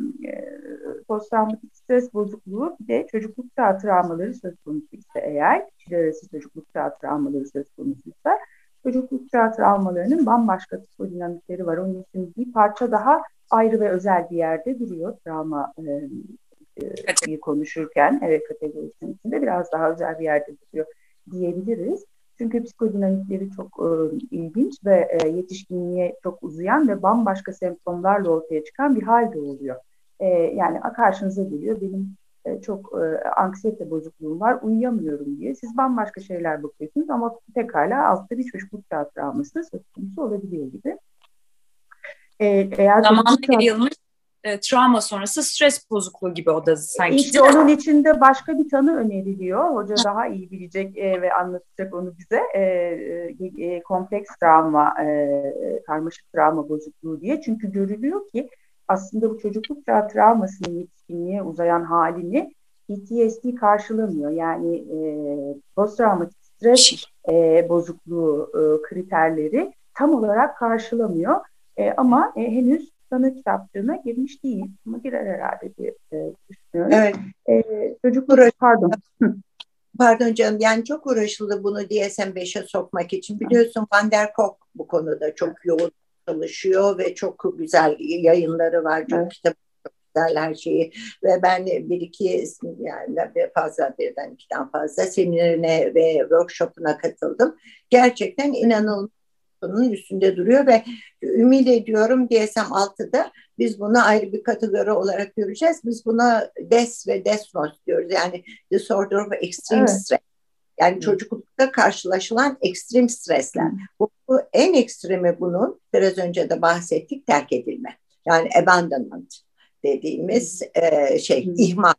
posttraumatik stres bozukluğu bir de çocukluk çağı travmaları söz konusu ise eğer kişiler arası çocukluk çağı travmaları söz konusuysa çocukluk çağı travmalarının bambaşka psikodinamikleri var. Onun için bir parça daha ayrı ve özel bir yerde duruyor travma e, e, konuşurken. Evet kategorisinin içinde biraz daha özel bir yerde duruyor diyebiliriz. Çünkü psikodinamikleri çok e, ilginç ve e, yetişkinliğe çok uzayan ve bambaşka semptomlarla ortaya çıkan bir hal de oluyor. E, yani karşınıza geliyor benim e, çok e, anksiyete bozukluğum var, uyuyamıyorum diye. Siz bambaşka şeyler bakıyorsunuz ama pekala altta bir çocukluk travması söz konusu olabiliyor gibi. E, eğer Zamanla yayılmış e, travma sonrası stres bozukluğu gibi o da sanki. İşte onun içinde başka bir tanı öneriliyor. Hoca daha iyi bilecek e, ve anlatacak onu bize. E, e, e kompleks travma, e, karmaşık travma bozukluğu diye. Çünkü görülüyor ki aslında bu çocukluk travmasının yetişkinliğe uzayan halini PTSD karşılamıyor. Yani e, posttraumatik stres e, bozukluğu e, kriterleri tam olarak karşılamıyor. E, ama e, henüz tanı kitapçığına girmiş değil. Ama girer herhalde diye e, düşünüyorum. Evet. E, çocukluk, pardon. Pardon canım yani çok uğraşıldı bunu DSM-5'e sokmak için. Biliyorsun Van der Kolk bu konuda çok yoğun çalışıyor ve çok güzel yayınları var. Çok evet. kitap güzel her şeyi ve ben bir iki yani fazla birden ikiden fazla seminerine ve workshopuna katıldım. Gerçekten inanılmaz bunun üstünde duruyor ve ümit ediyorum DSM-6'da biz bunu ayrı bir kategori olarak göreceğiz. Biz buna DES ve DESNOS diyoruz. Yani Disorder of Extreme evet. Stress. Yani hmm. çocuklukta karşılaşılan ekstrem stresler. Bu, bu en ekstremi bunun biraz önce de bahsettik terk edilme. Yani abandonment dediğimiz e, şey hmm. ihmal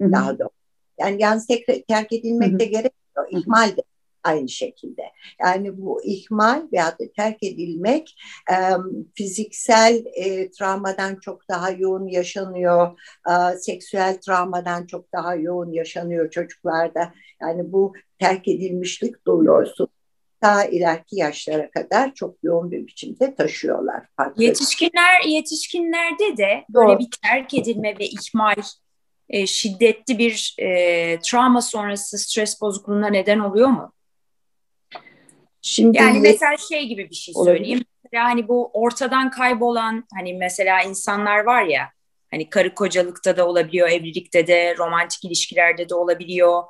hmm. daha doğrusu. Yani yalnız tek, terk edilmek hmm. de gerekmiyor. İhmal de aynı şekilde. Yani bu ihmal veya da terk edilmek e, fiziksel e, travmadan çok daha yoğun yaşanıyor. E, seksüel travmadan çok daha yoğun yaşanıyor çocuklarda. Yani bu terk edilmişlik duygusu daha ileriki yaşlara kadar çok yoğun bir biçimde taşıyorlar. Farklı. Yetişkinler yetişkinlerde de böyle Doğru. bir terk edilme ve ihmal e, şiddetli bir e, travma sonrası stres bozukluğuna neden oluyor mu? Şimdi yani mesela şey gibi bir şey söyleyeyim. Mesela hani bu ortadan kaybolan hani mesela insanlar var ya hani karı kocalıkta da olabiliyor, evlilikte de, romantik ilişkilerde de olabiliyor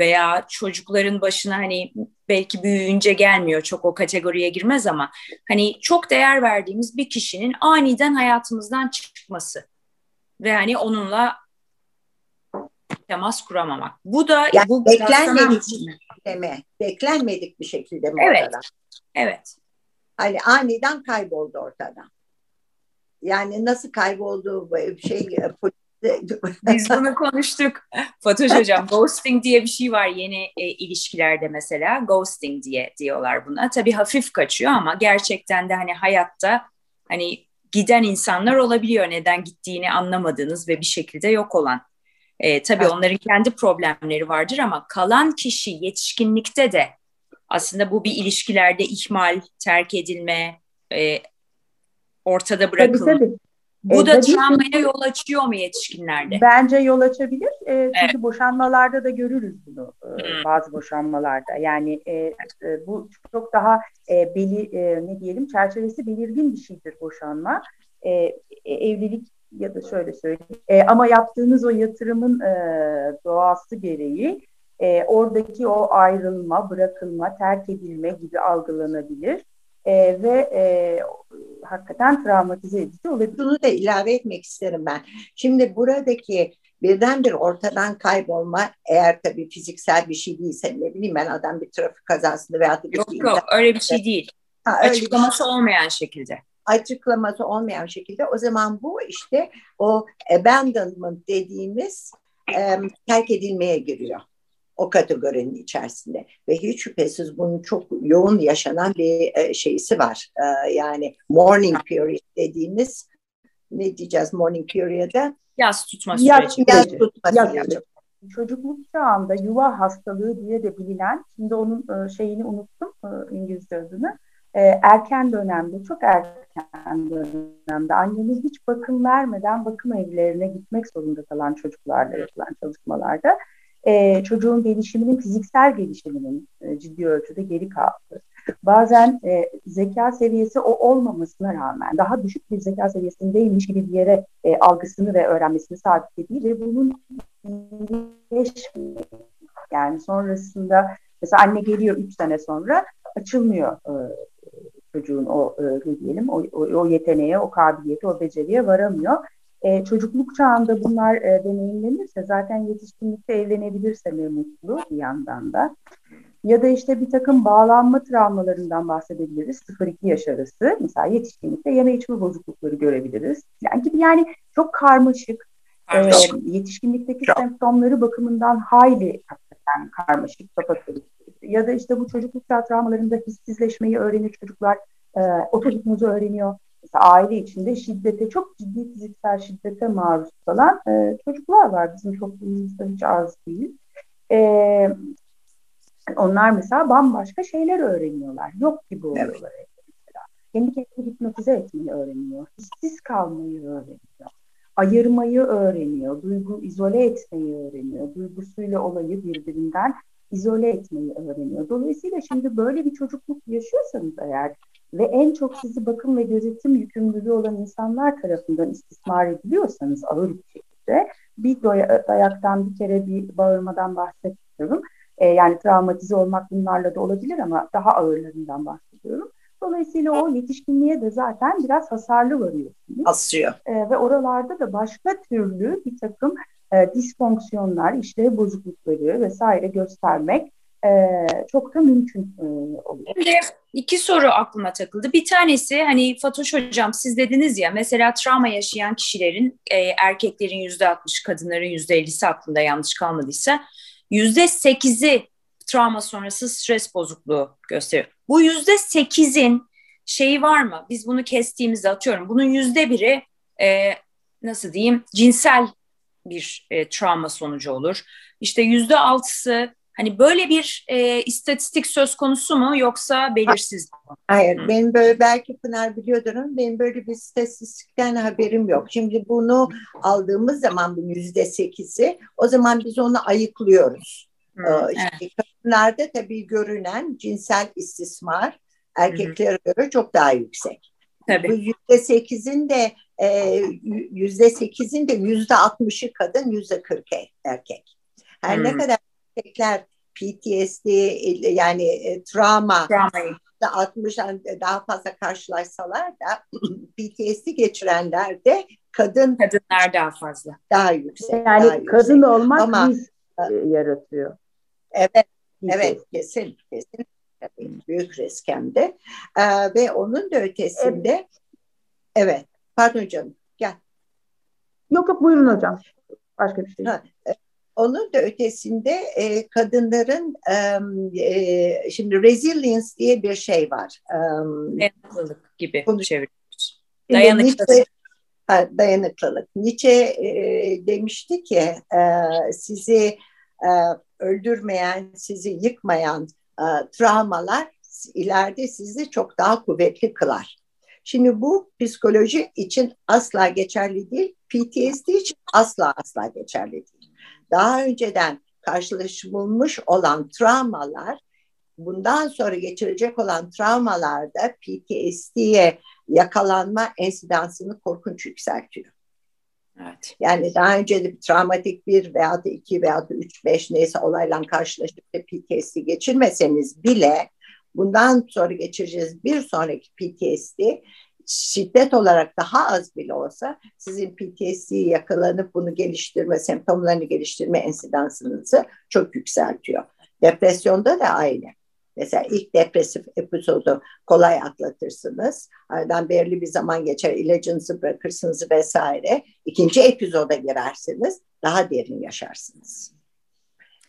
veya çocukların başına hani belki büyüyünce gelmiyor çok o kategoriye girmez ama hani çok değer verdiğimiz bir kişinin aniden hayatımızdan çıkması ve hani onunla temas kuramamak. Bu da yani bu beklenmedik mi? Beklenmedik bir şekilde mi evet. ortadan? Evet. Hani aniden kayboldu ortadan. Yani nasıl kayboldu şey biz bunu konuştuk. Fatoş Hocam, ghosting diye bir şey var yeni e, ilişkilerde mesela. Ghosting diye diyorlar buna. Tabii hafif kaçıyor ama gerçekten de hani hayatta hani giden insanlar olabiliyor. Neden gittiğini anlamadığınız ve bir şekilde yok olan. E, tabii evet. onların kendi problemleri vardır ama kalan kişi yetişkinlikte de aslında bu bir ilişkilerde ihmal, terk edilme, e, ortada bırakılma. Tabii, tabii. Bu e, da travmaya yol açıyor mu yetişkinlerde? Bence yol açabilir. E, çünkü evet. boşanmalarda da görürüz bunu e, bazı boşanmalarda. Yani e, e, bu çok daha e, beli, e, ne diyelim çerçevesi belirgin bir şeydir boşanma. E, e, evlilik ya da şöyle söyleyeyim. E, ama yaptığınız o yatırımın e, doğası gereği e, oradaki o ayrılma, bırakılma, terk edilme gibi algılanabilir e, ve e, hakikaten travmatize edici olabilir. Bunu da ilave etmek isterim ben. Şimdi buradaki birdenbir ortadan kaybolma eğer tabii fiziksel bir şey değilse ne bileyim ben adam bir trafik kazasında veya bir Yok yok öyle bir şey değil. Ha, Açıklaması şey. olmayan şekilde açıklaması olmayan şekilde o zaman bu işte o abandonment dediğimiz e, terk edilmeye giriyor o kategorinin içerisinde ve hiç şüphesiz bunun çok yoğun yaşanan bir e, şeysi var. E, yani morning period dediğimiz ne diyeceğiz morning period'da? Yaz tutma süreci. Yaz, yaz tutma yaz, süreci. Çocukluk çağında yuva hastalığı diye de bilinen, şimdi onun e, şeyini unuttum e, İngilizce adını, e, erken dönemde, çok erken dönemde annemiz hiç bakım vermeden bakım evlerine gitmek zorunda kalan çocuklarla yapılan çalışmalarda e, çocuğun gelişiminin, fiziksel gelişiminin e, ciddi ölçüde geri kaldı. Bazen e, zeka seviyesi o olmamasına rağmen daha düşük bir zeka seviyesindeymiş gibi bir yere e, algısını ve öğrenmesini sabitlediği ve bunun yani sonrasında mesela anne geliyor 3 sene sonra açılmıyor e, çocuğun o e, ne diyelim o, o, o yeteneğe, o kabiliyete, o beceriye varamıyor. E, çocukluk çağında bunlar e, deneyimlenirse zaten yetişkinlikte evlenebilirse ne mutlu bir yandan da. Ya da işte bir takım bağlanma travmalarından bahsedebiliriz. 0-2 yaş arası. Mesela yetişkinlikte yeme içme bozuklukları görebiliriz. Yani gibi yani çok karmaşık. E, yetişkinlikteki çok. semptomları bakımından hayli hakikaten karmaşık, kapatılık. Ya da işte bu çocukluk travmalarında hissizleşmeyi öğrenir çocuklar. E, otohipnozu öğreniyor mesela aile içinde şiddete, çok ciddi fiziksel şiddete maruz kalan e, çocuklar var. Bizim toplumumuzda hiç az değil. E, onlar mesela bambaşka şeyler öğreniyorlar. Yok gibi oluyorlar. Evet. Mesela. Kendi kendini hipnotize etmeyi öğreniyor. Hissiz kalmayı öğreniyor. Ayırmayı öğreniyor. Duygu izole etmeyi öğreniyor. Duygusuyla olayı birbirinden izole etmeyi öğreniyor. Dolayısıyla şimdi böyle bir çocukluk yaşıyorsanız eğer ve en çok sizi bakım ve gözetim yükümlülüğü olan insanlar tarafından istismar ediliyorsanız ağır bir şekilde bir dayaktan bir kere bir bağırmadan bahsediyorum. E, yani travmatize olmak bunlarla da olabilir ama daha ağırlarından bahsediyorum. Dolayısıyla o yetişkinliğe de zaten biraz hasarlı varıyorsunuz. Asıyor. E, ve oralarda da başka türlü bir takım e, disfonksiyonlar, işlev bozuklukları vesaire göstermek e, çok da mümkün e, oluyor. Şimdi iki soru aklıma takıldı. Bir tanesi hani Fatoş Hocam siz dediniz ya mesela travma yaşayan kişilerin e, erkeklerin yüzde altmış, kadınların yüzde ellisi aklında yanlış kalmadıysa yüzde sekizi travma sonrası stres bozukluğu gösteriyor. Bu yüzde sekizin şeyi var mı? Biz bunu kestiğimizde atıyorum. Bunun yüzde biri e, nasıl diyeyim cinsel bir e, travma sonucu olur. İşte yüzde altısı Hani böyle bir e, istatistik söz konusu mu yoksa belirsiz mi? Hayır, Hı. benim böyle belki Pınar biliyordur ama benim böyle bir istatistikten haberim yok. Şimdi bunu aldığımız zaman bu yüzde sekizi, o zaman biz onu ayıklıyoruz. Hmm, evet. Kadınlarda tabii görünen cinsel istismar erkeklere göre çok daha yüksek. Tabii. Bu yüzde sekizin de yüzde sekizin de yüzde altmışı kadın, yüzde kırk erkek. Her hmm. ne kadar erkekler PTSD yani e, travma Travmayı. 60 daha fazla karşılaşsalar da PTSD geçirenler de kadın kadınlar daha fazla. Daha yüksek. Yani daha kadın yüksek. olmak Ama, e, yaratıyor. Evet, evet kesin kesin. Büyük risk hem de. Ee, ve onun da ötesinde evet. evet. Pardon canım. Gel. Yok yok buyurun hocam. Başka bir şey. Ha, e, onun da ötesinde e, kadınların e, şimdi resilience diye bir şey var. E, dayanıklılık gibi çeviriyoruz. Dayanıklılık. Nietzsche, ha, dayanıklılık. Nietzsche e, demişti ki e, sizi e, öldürmeyen, sizi yıkmayan e, travmalar ileride sizi çok daha kuvvetli kılar. Şimdi bu psikoloji için asla geçerli değil, PTSD için asla asla geçerli değil. Daha önceden karşılaşılmış olan travmalar bundan sonra geçirecek olan travmalarda PTSD'ye yakalanma ensidansını korkunç yükseltiyor. Evet. Yani daha önce de bir travmatik bir veya da iki veya da üç beş neyse olayla karşılaşıp da PTSD geçirmeseniz bile bundan sonra geçireceğiz bir sonraki PTSD şiddet olarak daha az bile olsa sizin PTSD'yi yakalanıp bunu geliştirme, semptomlarını geliştirme ensidansınızı çok yükseltiyor. Depresyonda da aynı. Mesela ilk depresif epizodu kolay atlatırsınız. Aradan belirli bir zaman geçer, ilacınızı bırakırsınız vesaire. İkinci epizoda girersiniz, daha derin yaşarsınız.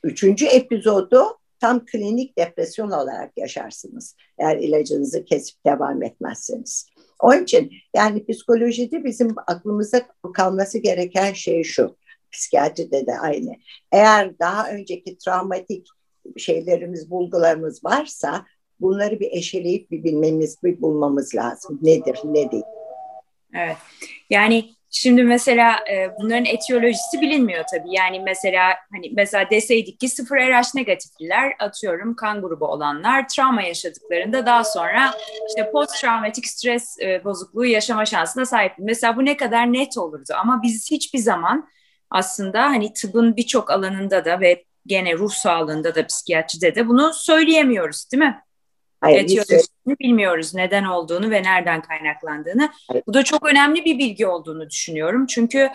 Üçüncü epizodu tam klinik depresyon olarak yaşarsınız. Eğer ilacınızı kesip devam etmezseniz. Onun için yani psikolojide bizim aklımızda kalması gereken şey şu. Psikiyatride de aynı. Eğer daha önceki travmatik şeylerimiz, bulgularımız varsa bunları bir eşeleyip bir bilmemiz, bir bulmamız lazım. Nedir, ne değil. Evet. Yani Şimdi mesela e, bunların etiyolojisi bilinmiyor tabii. Yani mesela hani mesela deseydik ki sıfır RH negatifliler atıyorum kan grubu olanlar travma yaşadıklarında daha sonra işte post travmatik stres e, bozukluğu yaşama şansına sahip. Mesela bu ne kadar net olurdu ama biz hiçbir zaman aslında hani tıbbın birçok alanında da ve gene ruh sağlığında da psikiyatride de bunu söyleyemiyoruz değil mi? Hayır, Etiyolojisini bilmiyoruz neden olduğunu ve nereden kaynaklandığını. Hayır. Bu da çok önemli bir bilgi olduğunu düşünüyorum. Çünkü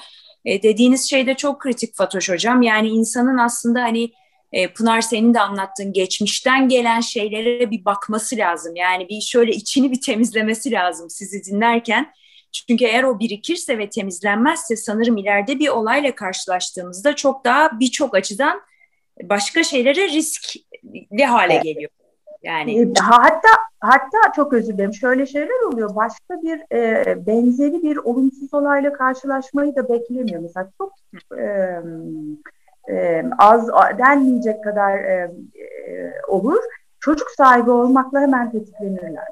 e, dediğiniz şey de çok kritik Fatoş Hocam. Yani insanın aslında hani e, Pınar senin de anlattığın geçmişten gelen şeylere bir bakması lazım. Yani bir şöyle içini bir temizlemesi lazım sizi dinlerken. Çünkü eğer o birikirse ve temizlenmezse sanırım ileride bir olayla karşılaştığımızda çok daha birçok açıdan başka şeylere riskli hale geliyor. Yani ee, hatta hatta çok özür dilerim. Şöyle şeyler oluyor. Başka bir e, benzeri bir olumsuz olayla karşılaşmayı da beklemiyor. Mesela çok e, e, az denmeyecek kadar e, e, olur. Çocuk sahibi olmakla hemen tetiklenirler.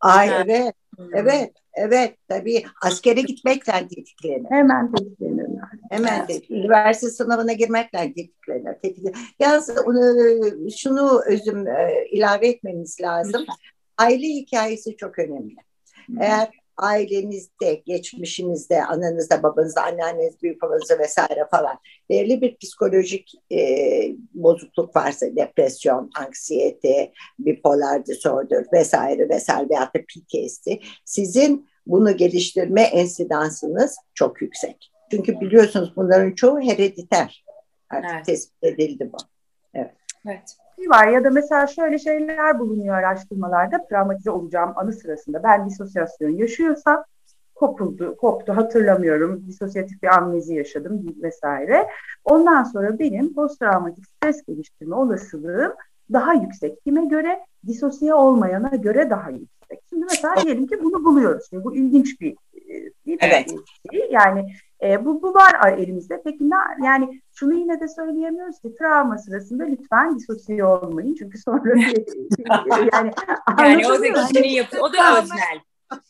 Ay evet. Evet. Evet tabii askere gitmekten tetiklenir. Hemen tetiklenirler. Hemen evet. de üniversite sınavına girmekten tetiklenir. tetiklenir. Yalnız onu, şunu özüm e, ilave etmemiz lazım. Lütfen. Aile hikayesi çok önemli. Eğer ailenizde, geçmişinizde, ananızda, babanızda, anneanneniz, büyük babanızda vesaire falan belirli bir psikolojik e, bozukluk varsa depresyon, anksiyete, bipolar disorder vesaire vesaire veyahut da PTSD sizin bunu geliştirme ensidansınız çok yüksek. Çünkü biliyorsunuz bunların çoğu herediter. Artık evet. tespit edildi bu. Evet. Evet var ya da mesela şöyle şeyler bulunuyor araştırmalarda travmatize olacağım anı sırasında ben disosyasyon yaşıyorsam kopuldu, koptu hatırlamıyorum. Disosyatif bir amnezi yaşadım vesaire. Ondan sonra benim posttraumatik stres geliştirme olasılığım daha yüksek. Kime göre? Disosiye olmayana göre daha yüksek. Şimdi mesela diyelim ki bunu buluyoruz. Şimdi bu ilginç bir değil evet. şey. Yani e, bu, bu var elimizde. Peki ne, yani şunu yine de söyleyemiyoruz ki travma sırasında lütfen disosiye olmayın. Çünkü sonra yani yani o da kişinin yapı, o da öznel.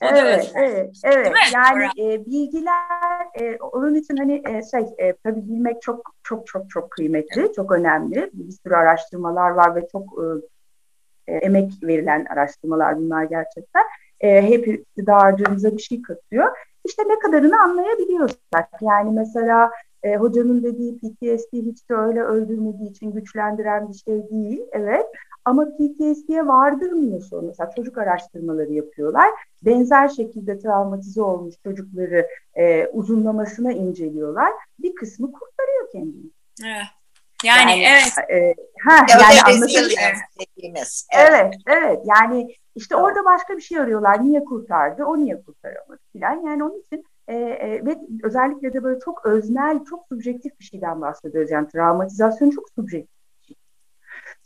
Evet, evet, evet. Yani e, bilgiler e, onun için hani e, şey e, tabii bilmek çok çok çok çok kıymetli, çok önemli. Bir sürü araştırmalar var ve çok e, e, emek verilen araştırmalar bunlar gerçekten. E, hepsi daha harcamıza bir şey katıyor. İşte ne kadarını anlayabiliyorsak. Yani mesela e, hocanın dediği PTSD hiç de öyle öldürmediği için güçlendiren bir şey değil. Evet. Ama PTSD'ye vardırmıyor sonra. Mesela çocuk araştırmaları yapıyorlar. Benzer şekilde travmatize olmuş çocukları e, uzunlamasına inceliyorlar. Bir kısmı kurtarıyor kendini. Evet. Yani, yani evet. E, ha, yani anlatabiliyor evet. evet, evet. Yani işte evet. orada başka bir şey arıyorlar. Niye kurtardı, o niye kurtaramadı filan. Yani onun için e, e, ve özellikle de böyle çok öznel, çok subjektif bir şeyden bahsediyoruz. Yani travmatizasyon çok subjektif.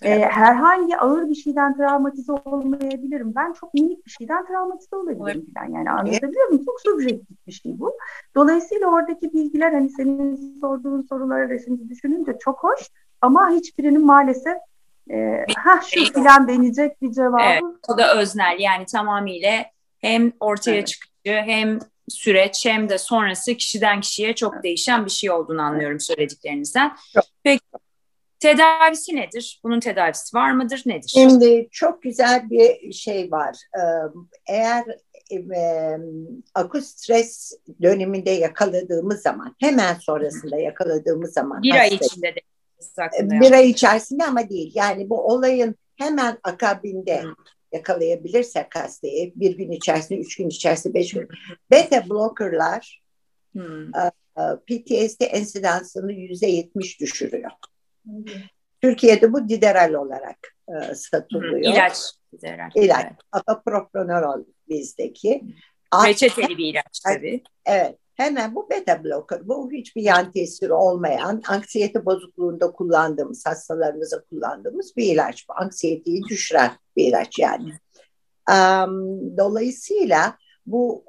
E, evet. E, herhangi ağır bir şeyden travmatize olmayabilirim. Ben çok minik bir şeyden travmatize olabilirim evet. falan. Yani anlatabiliyor muyum? Çok subjektif bir şey bu. Dolayısıyla oradaki bilgiler hani senin sorduğun sorulara da şimdi düşününce çok hoş ama hiçbirinin maalesef e, ha şu filan deneyecek bir cevabı. Evet, o da öznel yani tamamıyla hem ortaya evet. çıkıcı hem süreç hem de sonrası kişiden kişiye çok evet. değişen bir şey olduğunu anlıyorum söylediklerinizden. Çok. Peki Tedavisi nedir? Bunun tedavisi var mıdır? Nedir? Şimdi çok güzel bir şey var. Eğer e, akut stres döneminde yakaladığımız zaman, hemen sonrasında yakaladığımız zaman. Bir ay içinde de. Bir ay içerisinde ama değil. Yani bu olayın hemen akabinde hmm. yakalayabilirsek hastayı bir gün içerisinde, üç gün içerisinde, beş gün. Beta blockerlar hmm. PTSD ensidansını yüzde yetmiş düşürüyor. Türkiye'de bu Diderel olarak e, satılıyor. Hı, ilaç. Diderel. İlaç. Evet. Apapropranolol bizdeki. Reçeteli bir ilaç tabii. Evet. Hemen bu beta blocker. Bu hiçbir yan tesiri olmayan, anksiyete bozukluğunda kullandığımız, hastalarımıza kullandığımız bir ilaç. Bu anksiyeteyi düşüren bir ilaç yani. Um, dolayısıyla bu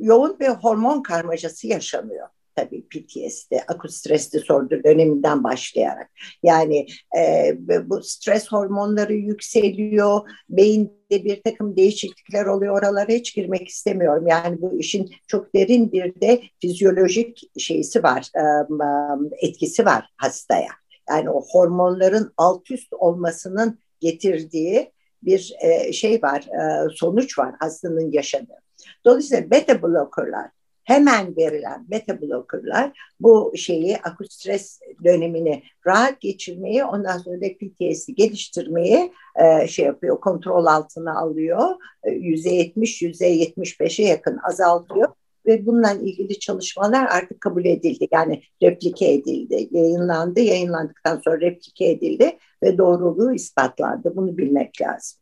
yoğun bir hormon karmaşası yaşanıyor tabii PTSD, akut stresli sordu döneminden başlayarak. Yani e, bu stres hormonları yükseliyor, beyinde bir takım değişiklikler oluyor. Oralara hiç girmek istemiyorum. Yani bu işin çok derin bir de fizyolojik şeysi var, e, etkisi var hastaya. Yani o hormonların alt üst olmasının getirdiği bir e, şey var, e, sonuç var hastanın yaşadığı. Dolayısıyla beta blokörler hemen verilen beta blokörler bu şeyi akut stres dönemini rahat geçirmeyi ondan sonra da PTSD geliştirmeyi e, şey yapıyor kontrol altına alıyor. E, yüzde yetmiş yüzde yetmiş beşe yakın azaltıyor ve bununla ilgili çalışmalar artık kabul edildi. Yani replike edildi, yayınlandı. Yayınlandıktan sonra replike edildi ve doğruluğu ispatlandı. Bunu bilmek lazım.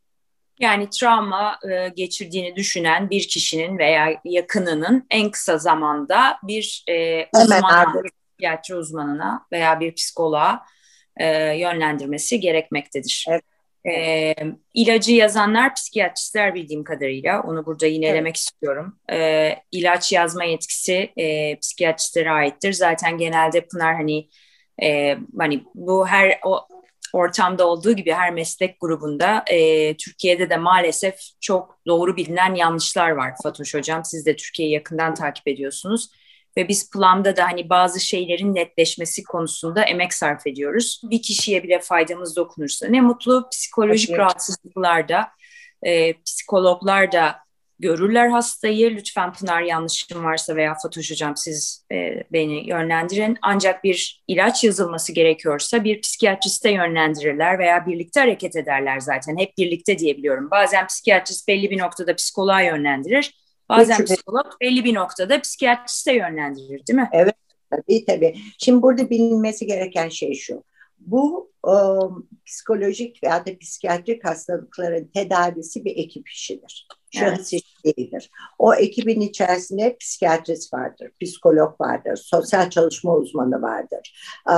Yani travma e, geçirdiğini düşünen bir kişinin veya yakınının en kısa zamanda bir e, uzmana, psikiyatri uzmanına veya bir psikoloğa e, yönlendirmesi gerekmektedir. Evet. E, ilacı yazanlar psikiyatristler bildiğim kadarıyla. Onu burada yinelemek evet. istiyorum. E, ilaç yazma yetkisi e, psikiyatristlere aittir. Zaten genelde Pınar hani e, hani bu her o ortamda olduğu gibi her meslek grubunda e, Türkiye'de de maalesef çok doğru bilinen yanlışlar var Fatoş Hocam. Siz de Türkiye'yi yakından takip ediyorsunuz. Ve biz Plum'da da hani bazı şeylerin netleşmesi konusunda emek sarf ediyoruz. Bir kişiye bile faydamız dokunursa ne mutlu psikolojik evet. rahatsızlıklarda e, psikologlar da görürler hastayı. Lütfen Pınar yanlışım varsa veya Fatoş Hocam siz e, beni yönlendirin. Ancak bir ilaç yazılması gerekiyorsa bir psikiyatriste yönlendirirler veya birlikte hareket ederler zaten. Hep birlikte diyebiliyorum. Bazen psikiyatrist belli bir noktada psikoloğa yönlendirir. Bazen Peki. psikolog belli bir noktada psikiyatriste yönlendirir değil mi? Evet tabii tabii. Şimdi burada bilinmesi gereken şey şu. Bu e, psikolojik veya da psikiyatrik hastalıkların tedavisi bir ekip işidir. Şahıs evet. iş değildir. O ekibin içerisinde psikiyatrist vardır, psikolog vardır, sosyal çalışma uzmanı vardır, e,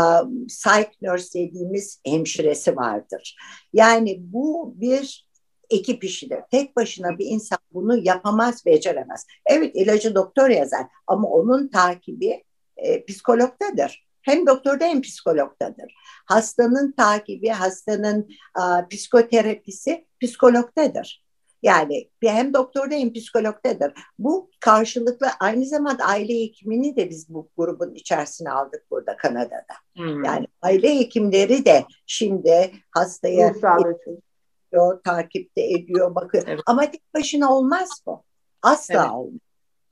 psych nurse dediğimiz hemşiresi vardır. Yani bu bir ekip işidir. Tek başına bir insan bunu yapamaz, beceremez. Evet ilacı doktor yazar ama onun takibi e, psikologdadır. Hem doktorda hem psikologdadır. Hastanın takibi, hastanın a, psikoterapisi psikologdadır. Yani hem doktorda hem psikologdadır. Bu karşılıklı aynı zamanda aile hekimini de biz bu grubun içerisine aldık burada Kanada'da. Hmm. Yani aile hekimleri de şimdi hastaya ediyor, takipte ediyor, bakıyor. Evet. Ama tek başına olmaz bu. Asla evet. olmaz.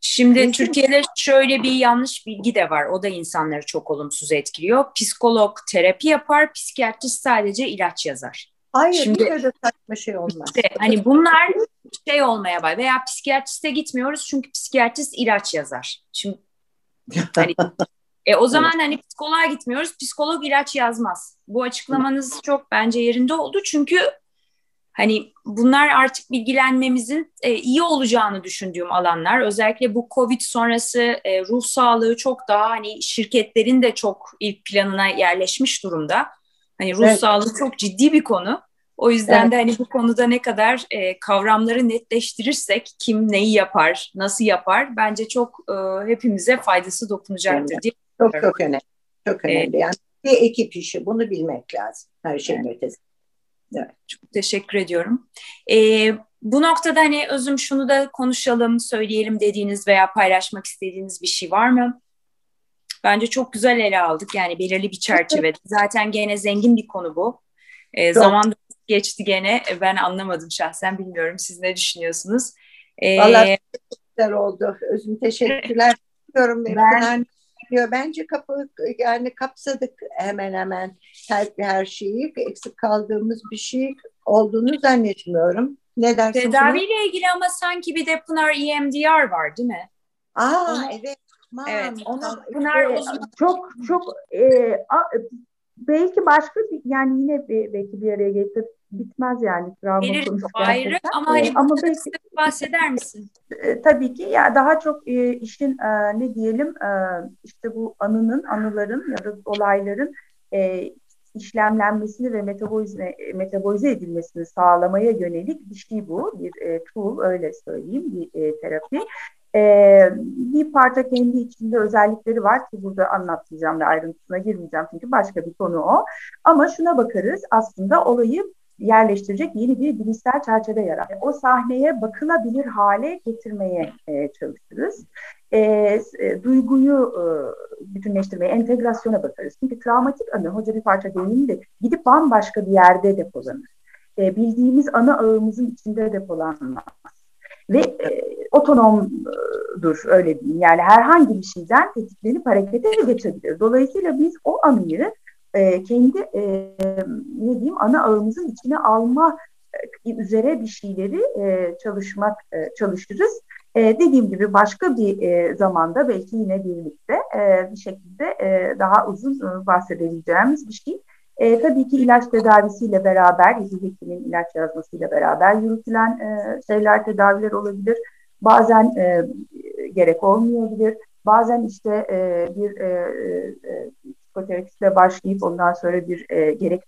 Şimdi. Türkiye'de şöyle bir yanlış bilgi de var. O da insanları çok olumsuz etkiliyor. Psikolog terapi yapar, psikiyatrist sadece ilaç yazar. Hayır, Şimdi, bir de saçma şey olmaz. Işte, hani bunlar şey olmaya bay veya psikiyatriste gitmiyoruz çünkü psikiyatrist ilaç yazar. Şimdi hani, e, o zaman hani psikoloğa gitmiyoruz, psikolog ilaç yazmaz. Bu açıklamanız çok bence yerinde oldu çünkü Hani bunlar artık bilgilenmemizin e, iyi olacağını düşündüğüm alanlar. Özellikle bu Covid sonrası e, ruh sağlığı çok daha hani şirketlerin de çok ilk planına yerleşmiş durumda. Hani ruh evet. sağlığı çok ciddi bir konu. O yüzden evet. de hani bu konuda ne kadar e, kavramları netleştirirsek kim neyi yapar, nasıl yapar bence çok e, hepimize faydası dokunacaktır evet. diye. Çok çok önemli. Çok önemli. Yani bir ekip işi bunu bilmek lazım her şeyin evet. ötesi. Evet, çok teşekkür ediyorum. Ee, bu noktada hani özüm şunu da konuşalım, söyleyelim dediğiniz veya paylaşmak istediğiniz bir şey var mı? Bence çok güzel ele aldık yani belirli bir çerçevede. Zaten gene zengin bir konu bu. Ee, zaman geçti gene ben anlamadım şahsen bilmiyorum siz ne düşünüyorsunuz? Ee, Vallahi güzel oldu. Özüm teşekkürler. Ben, diyor. Bence kapı yani kapsadık hemen hemen her, her şeyi. Eksik kaldığımız bir şey olduğunu zannetmiyorum. Ne dersin? Tedaviyle ilgili ama sanki bir de Pınar EMDR var değil mi? Aa onu, evet. Tamam. Evet. Onu Pınar e, çok çok e, a, belki başka bir, yani yine bir, belki bir araya getirip bitmez yani travma Gelir, konusu ayrı ama hani ama belki bahseder misin? E, tabii ki ya daha çok e, işin e, ne diyelim e, işte bu anının, anıların ya da olayların e, işlemlenmesini ve metabolize, metabolize edilmesini sağlamaya yönelik bir şey bu. Bir e, tool öyle söyleyeyim bir e, terapi. E, bir parça kendi içinde özellikleri var ki burada anlatmayacağım ve ayrıntısına girmeyeceğim çünkü başka bir konu o. Ama şuna bakarız aslında olayı yerleştirecek yeni bir bilişsel çerçeve yarar. O sahneye bakılabilir hale getirmeye e, çalışırız. E, e, duyguyu e, bütünleştirmeye, entegrasyona bakarız. Çünkü travmatik anı, hoca bir parça değindi, gidip bambaşka bir yerde depolanır. E, bildiğimiz ana ağımızın içinde depolanmaz. Ve e, otonomdur öyle diyeyim. Yani herhangi bir şeyden tetiklenip harekete geçebilir. Dolayısıyla biz o anıyı e, kendi e, ne diyeyim ana ağımızın içine alma e, üzere bir şeyleri e, çalışmak e, çalışırız. E, dediğim gibi başka bir e, zamanda belki yine birlikte e, bir şekilde e, daha uzun e, bahsedebileceğimiz bir şey. E, tabii ki ilaç tedavisiyle beraber, yüzü hekimin ilaç yazmasıyla beraber yürütülen e, şeyler, tedaviler olabilir. Bazen e, gerek olmayabilir. Bazen işte e, bir e, e, psikoterapistle başlayıp ondan sonra bir e, gerek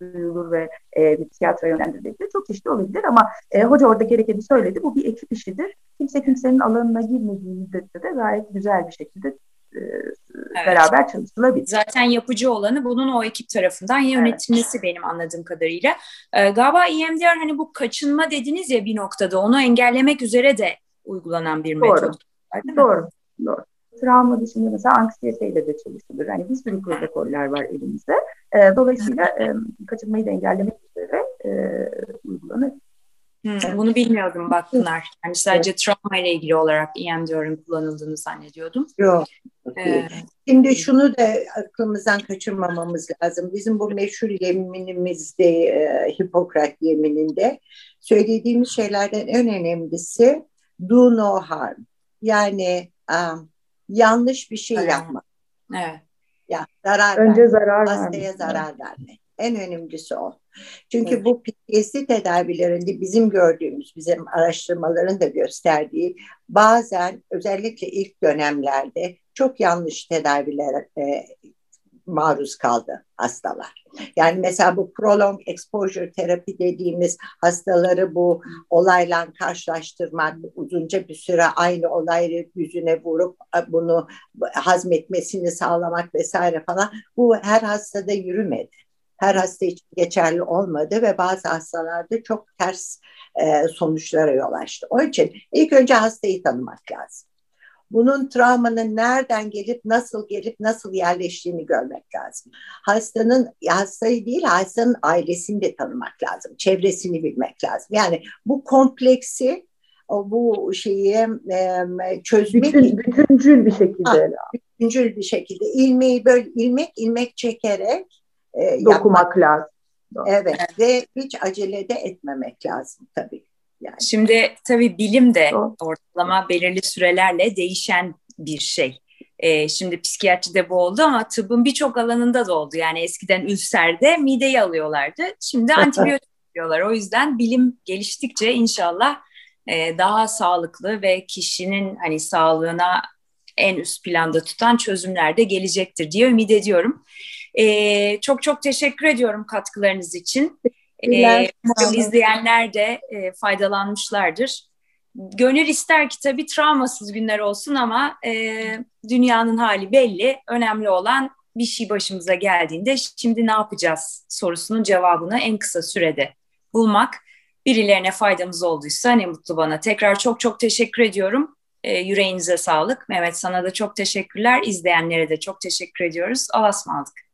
duyulur ve e, bir tiyatro yönlendirilebilir. Çok çeşitli olabilir ama e, hoca orada gerekeni söyledi. Bu bir ekip işidir. Kimse kimsenin alanına girmediği müddetçe de gayet güzel bir şekilde e, evet. beraber çalışılabilir. Zaten yapıcı olanı bunun o ekip tarafından yönetilmesi evet. benim anladığım kadarıyla. Ee, galiba EMDR hani bu kaçınma dediniz ya bir noktada onu engellemek üzere de uygulanan bir Doğru. metot. Doğru. Doğru. Travma dışında mesela anksiyeteyle de çalışılır. Yani bir sürü protokoller var elimizde. E, dolayısıyla e, kaçınmayı da engellemek üzere e, uygulanır. Hmm, bunu bilmiyordum bak Pınar. Yani sadece evet. travma ile ilgili olarak EMDR'ın kullanıldığını zannediyordum. Yok. Ee, Şimdi şunu da aklımızdan kaçırmamamız lazım. Bizim bu meşhur yeminimizde, e, Hipokrat yemininde söylediğimiz şeylerden en önemlisi do no harm. Yani um, yanlış bir şey yapmak. Evet. Ya zarar Önce verme, zarar hastaya zarar verme. En önemlisi o. Çünkü evet. bu PTSD tedavilerinde bizim gördüğümüz, bizim araştırmaların da gösterdiği bazen özellikle ilk dönemlerde çok yanlış tedaviler e, maruz kaldı hastalar. Yani mesela bu prolong exposure terapi dediğimiz hastaları bu olayla karşılaştırmak, uzunca bir süre aynı olayı yüzüne vurup bunu hazmetmesini sağlamak vesaire falan bu her hastada yürümedi. her hasta için geçerli olmadı ve bazı hastalarda çok ters e, sonuçlara yol açtı. Onun için ilk önce hastayı tanımak lazım. Bunun travmanın nereden gelip nasıl gelip nasıl yerleştiğini görmek lazım. Hastanın hastayı değil hastanın ailesini de tanımak lazım. Çevresini bilmek lazım. Yani bu kompleksi o bu şeyi e, çözmek Bütün, bütüncül bir şekilde. Ha, bütüncül bir şekilde ilmeği böyle ilmek ilmek çekerek e, dokumak yapmak. lazım. Evet ve hiç acele de etmemek lazım tabii. Yani. Şimdi tabii bilim de ortalama belirli sürelerle değişen bir şey. Ee, şimdi psikiyatride bu oldu ama tıbbın birçok alanında da oldu. Yani eskiden ülserde mideyi alıyorlardı. Şimdi antibiyotik diyorlar. O yüzden bilim geliştikçe inşallah e, daha sağlıklı ve kişinin hani sağlığına en üst planda tutan çözümler de gelecektir diye ümit ediyorum. E, çok çok teşekkür ediyorum katkılarınız için. E, izleyenler de e, faydalanmışlardır. Gönül ister ki tabii travmasız günler olsun ama e, dünyanın hali belli. Önemli olan bir şey başımıza geldiğinde şimdi ne yapacağız sorusunun cevabını en kısa sürede bulmak. Birilerine faydamız olduysa ne mutlu bana. Tekrar çok çok teşekkür ediyorum. E, yüreğinize sağlık. Mehmet sana da çok teşekkürler. İzleyenlere de çok teşekkür ediyoruz. Allah'a ısmarladık.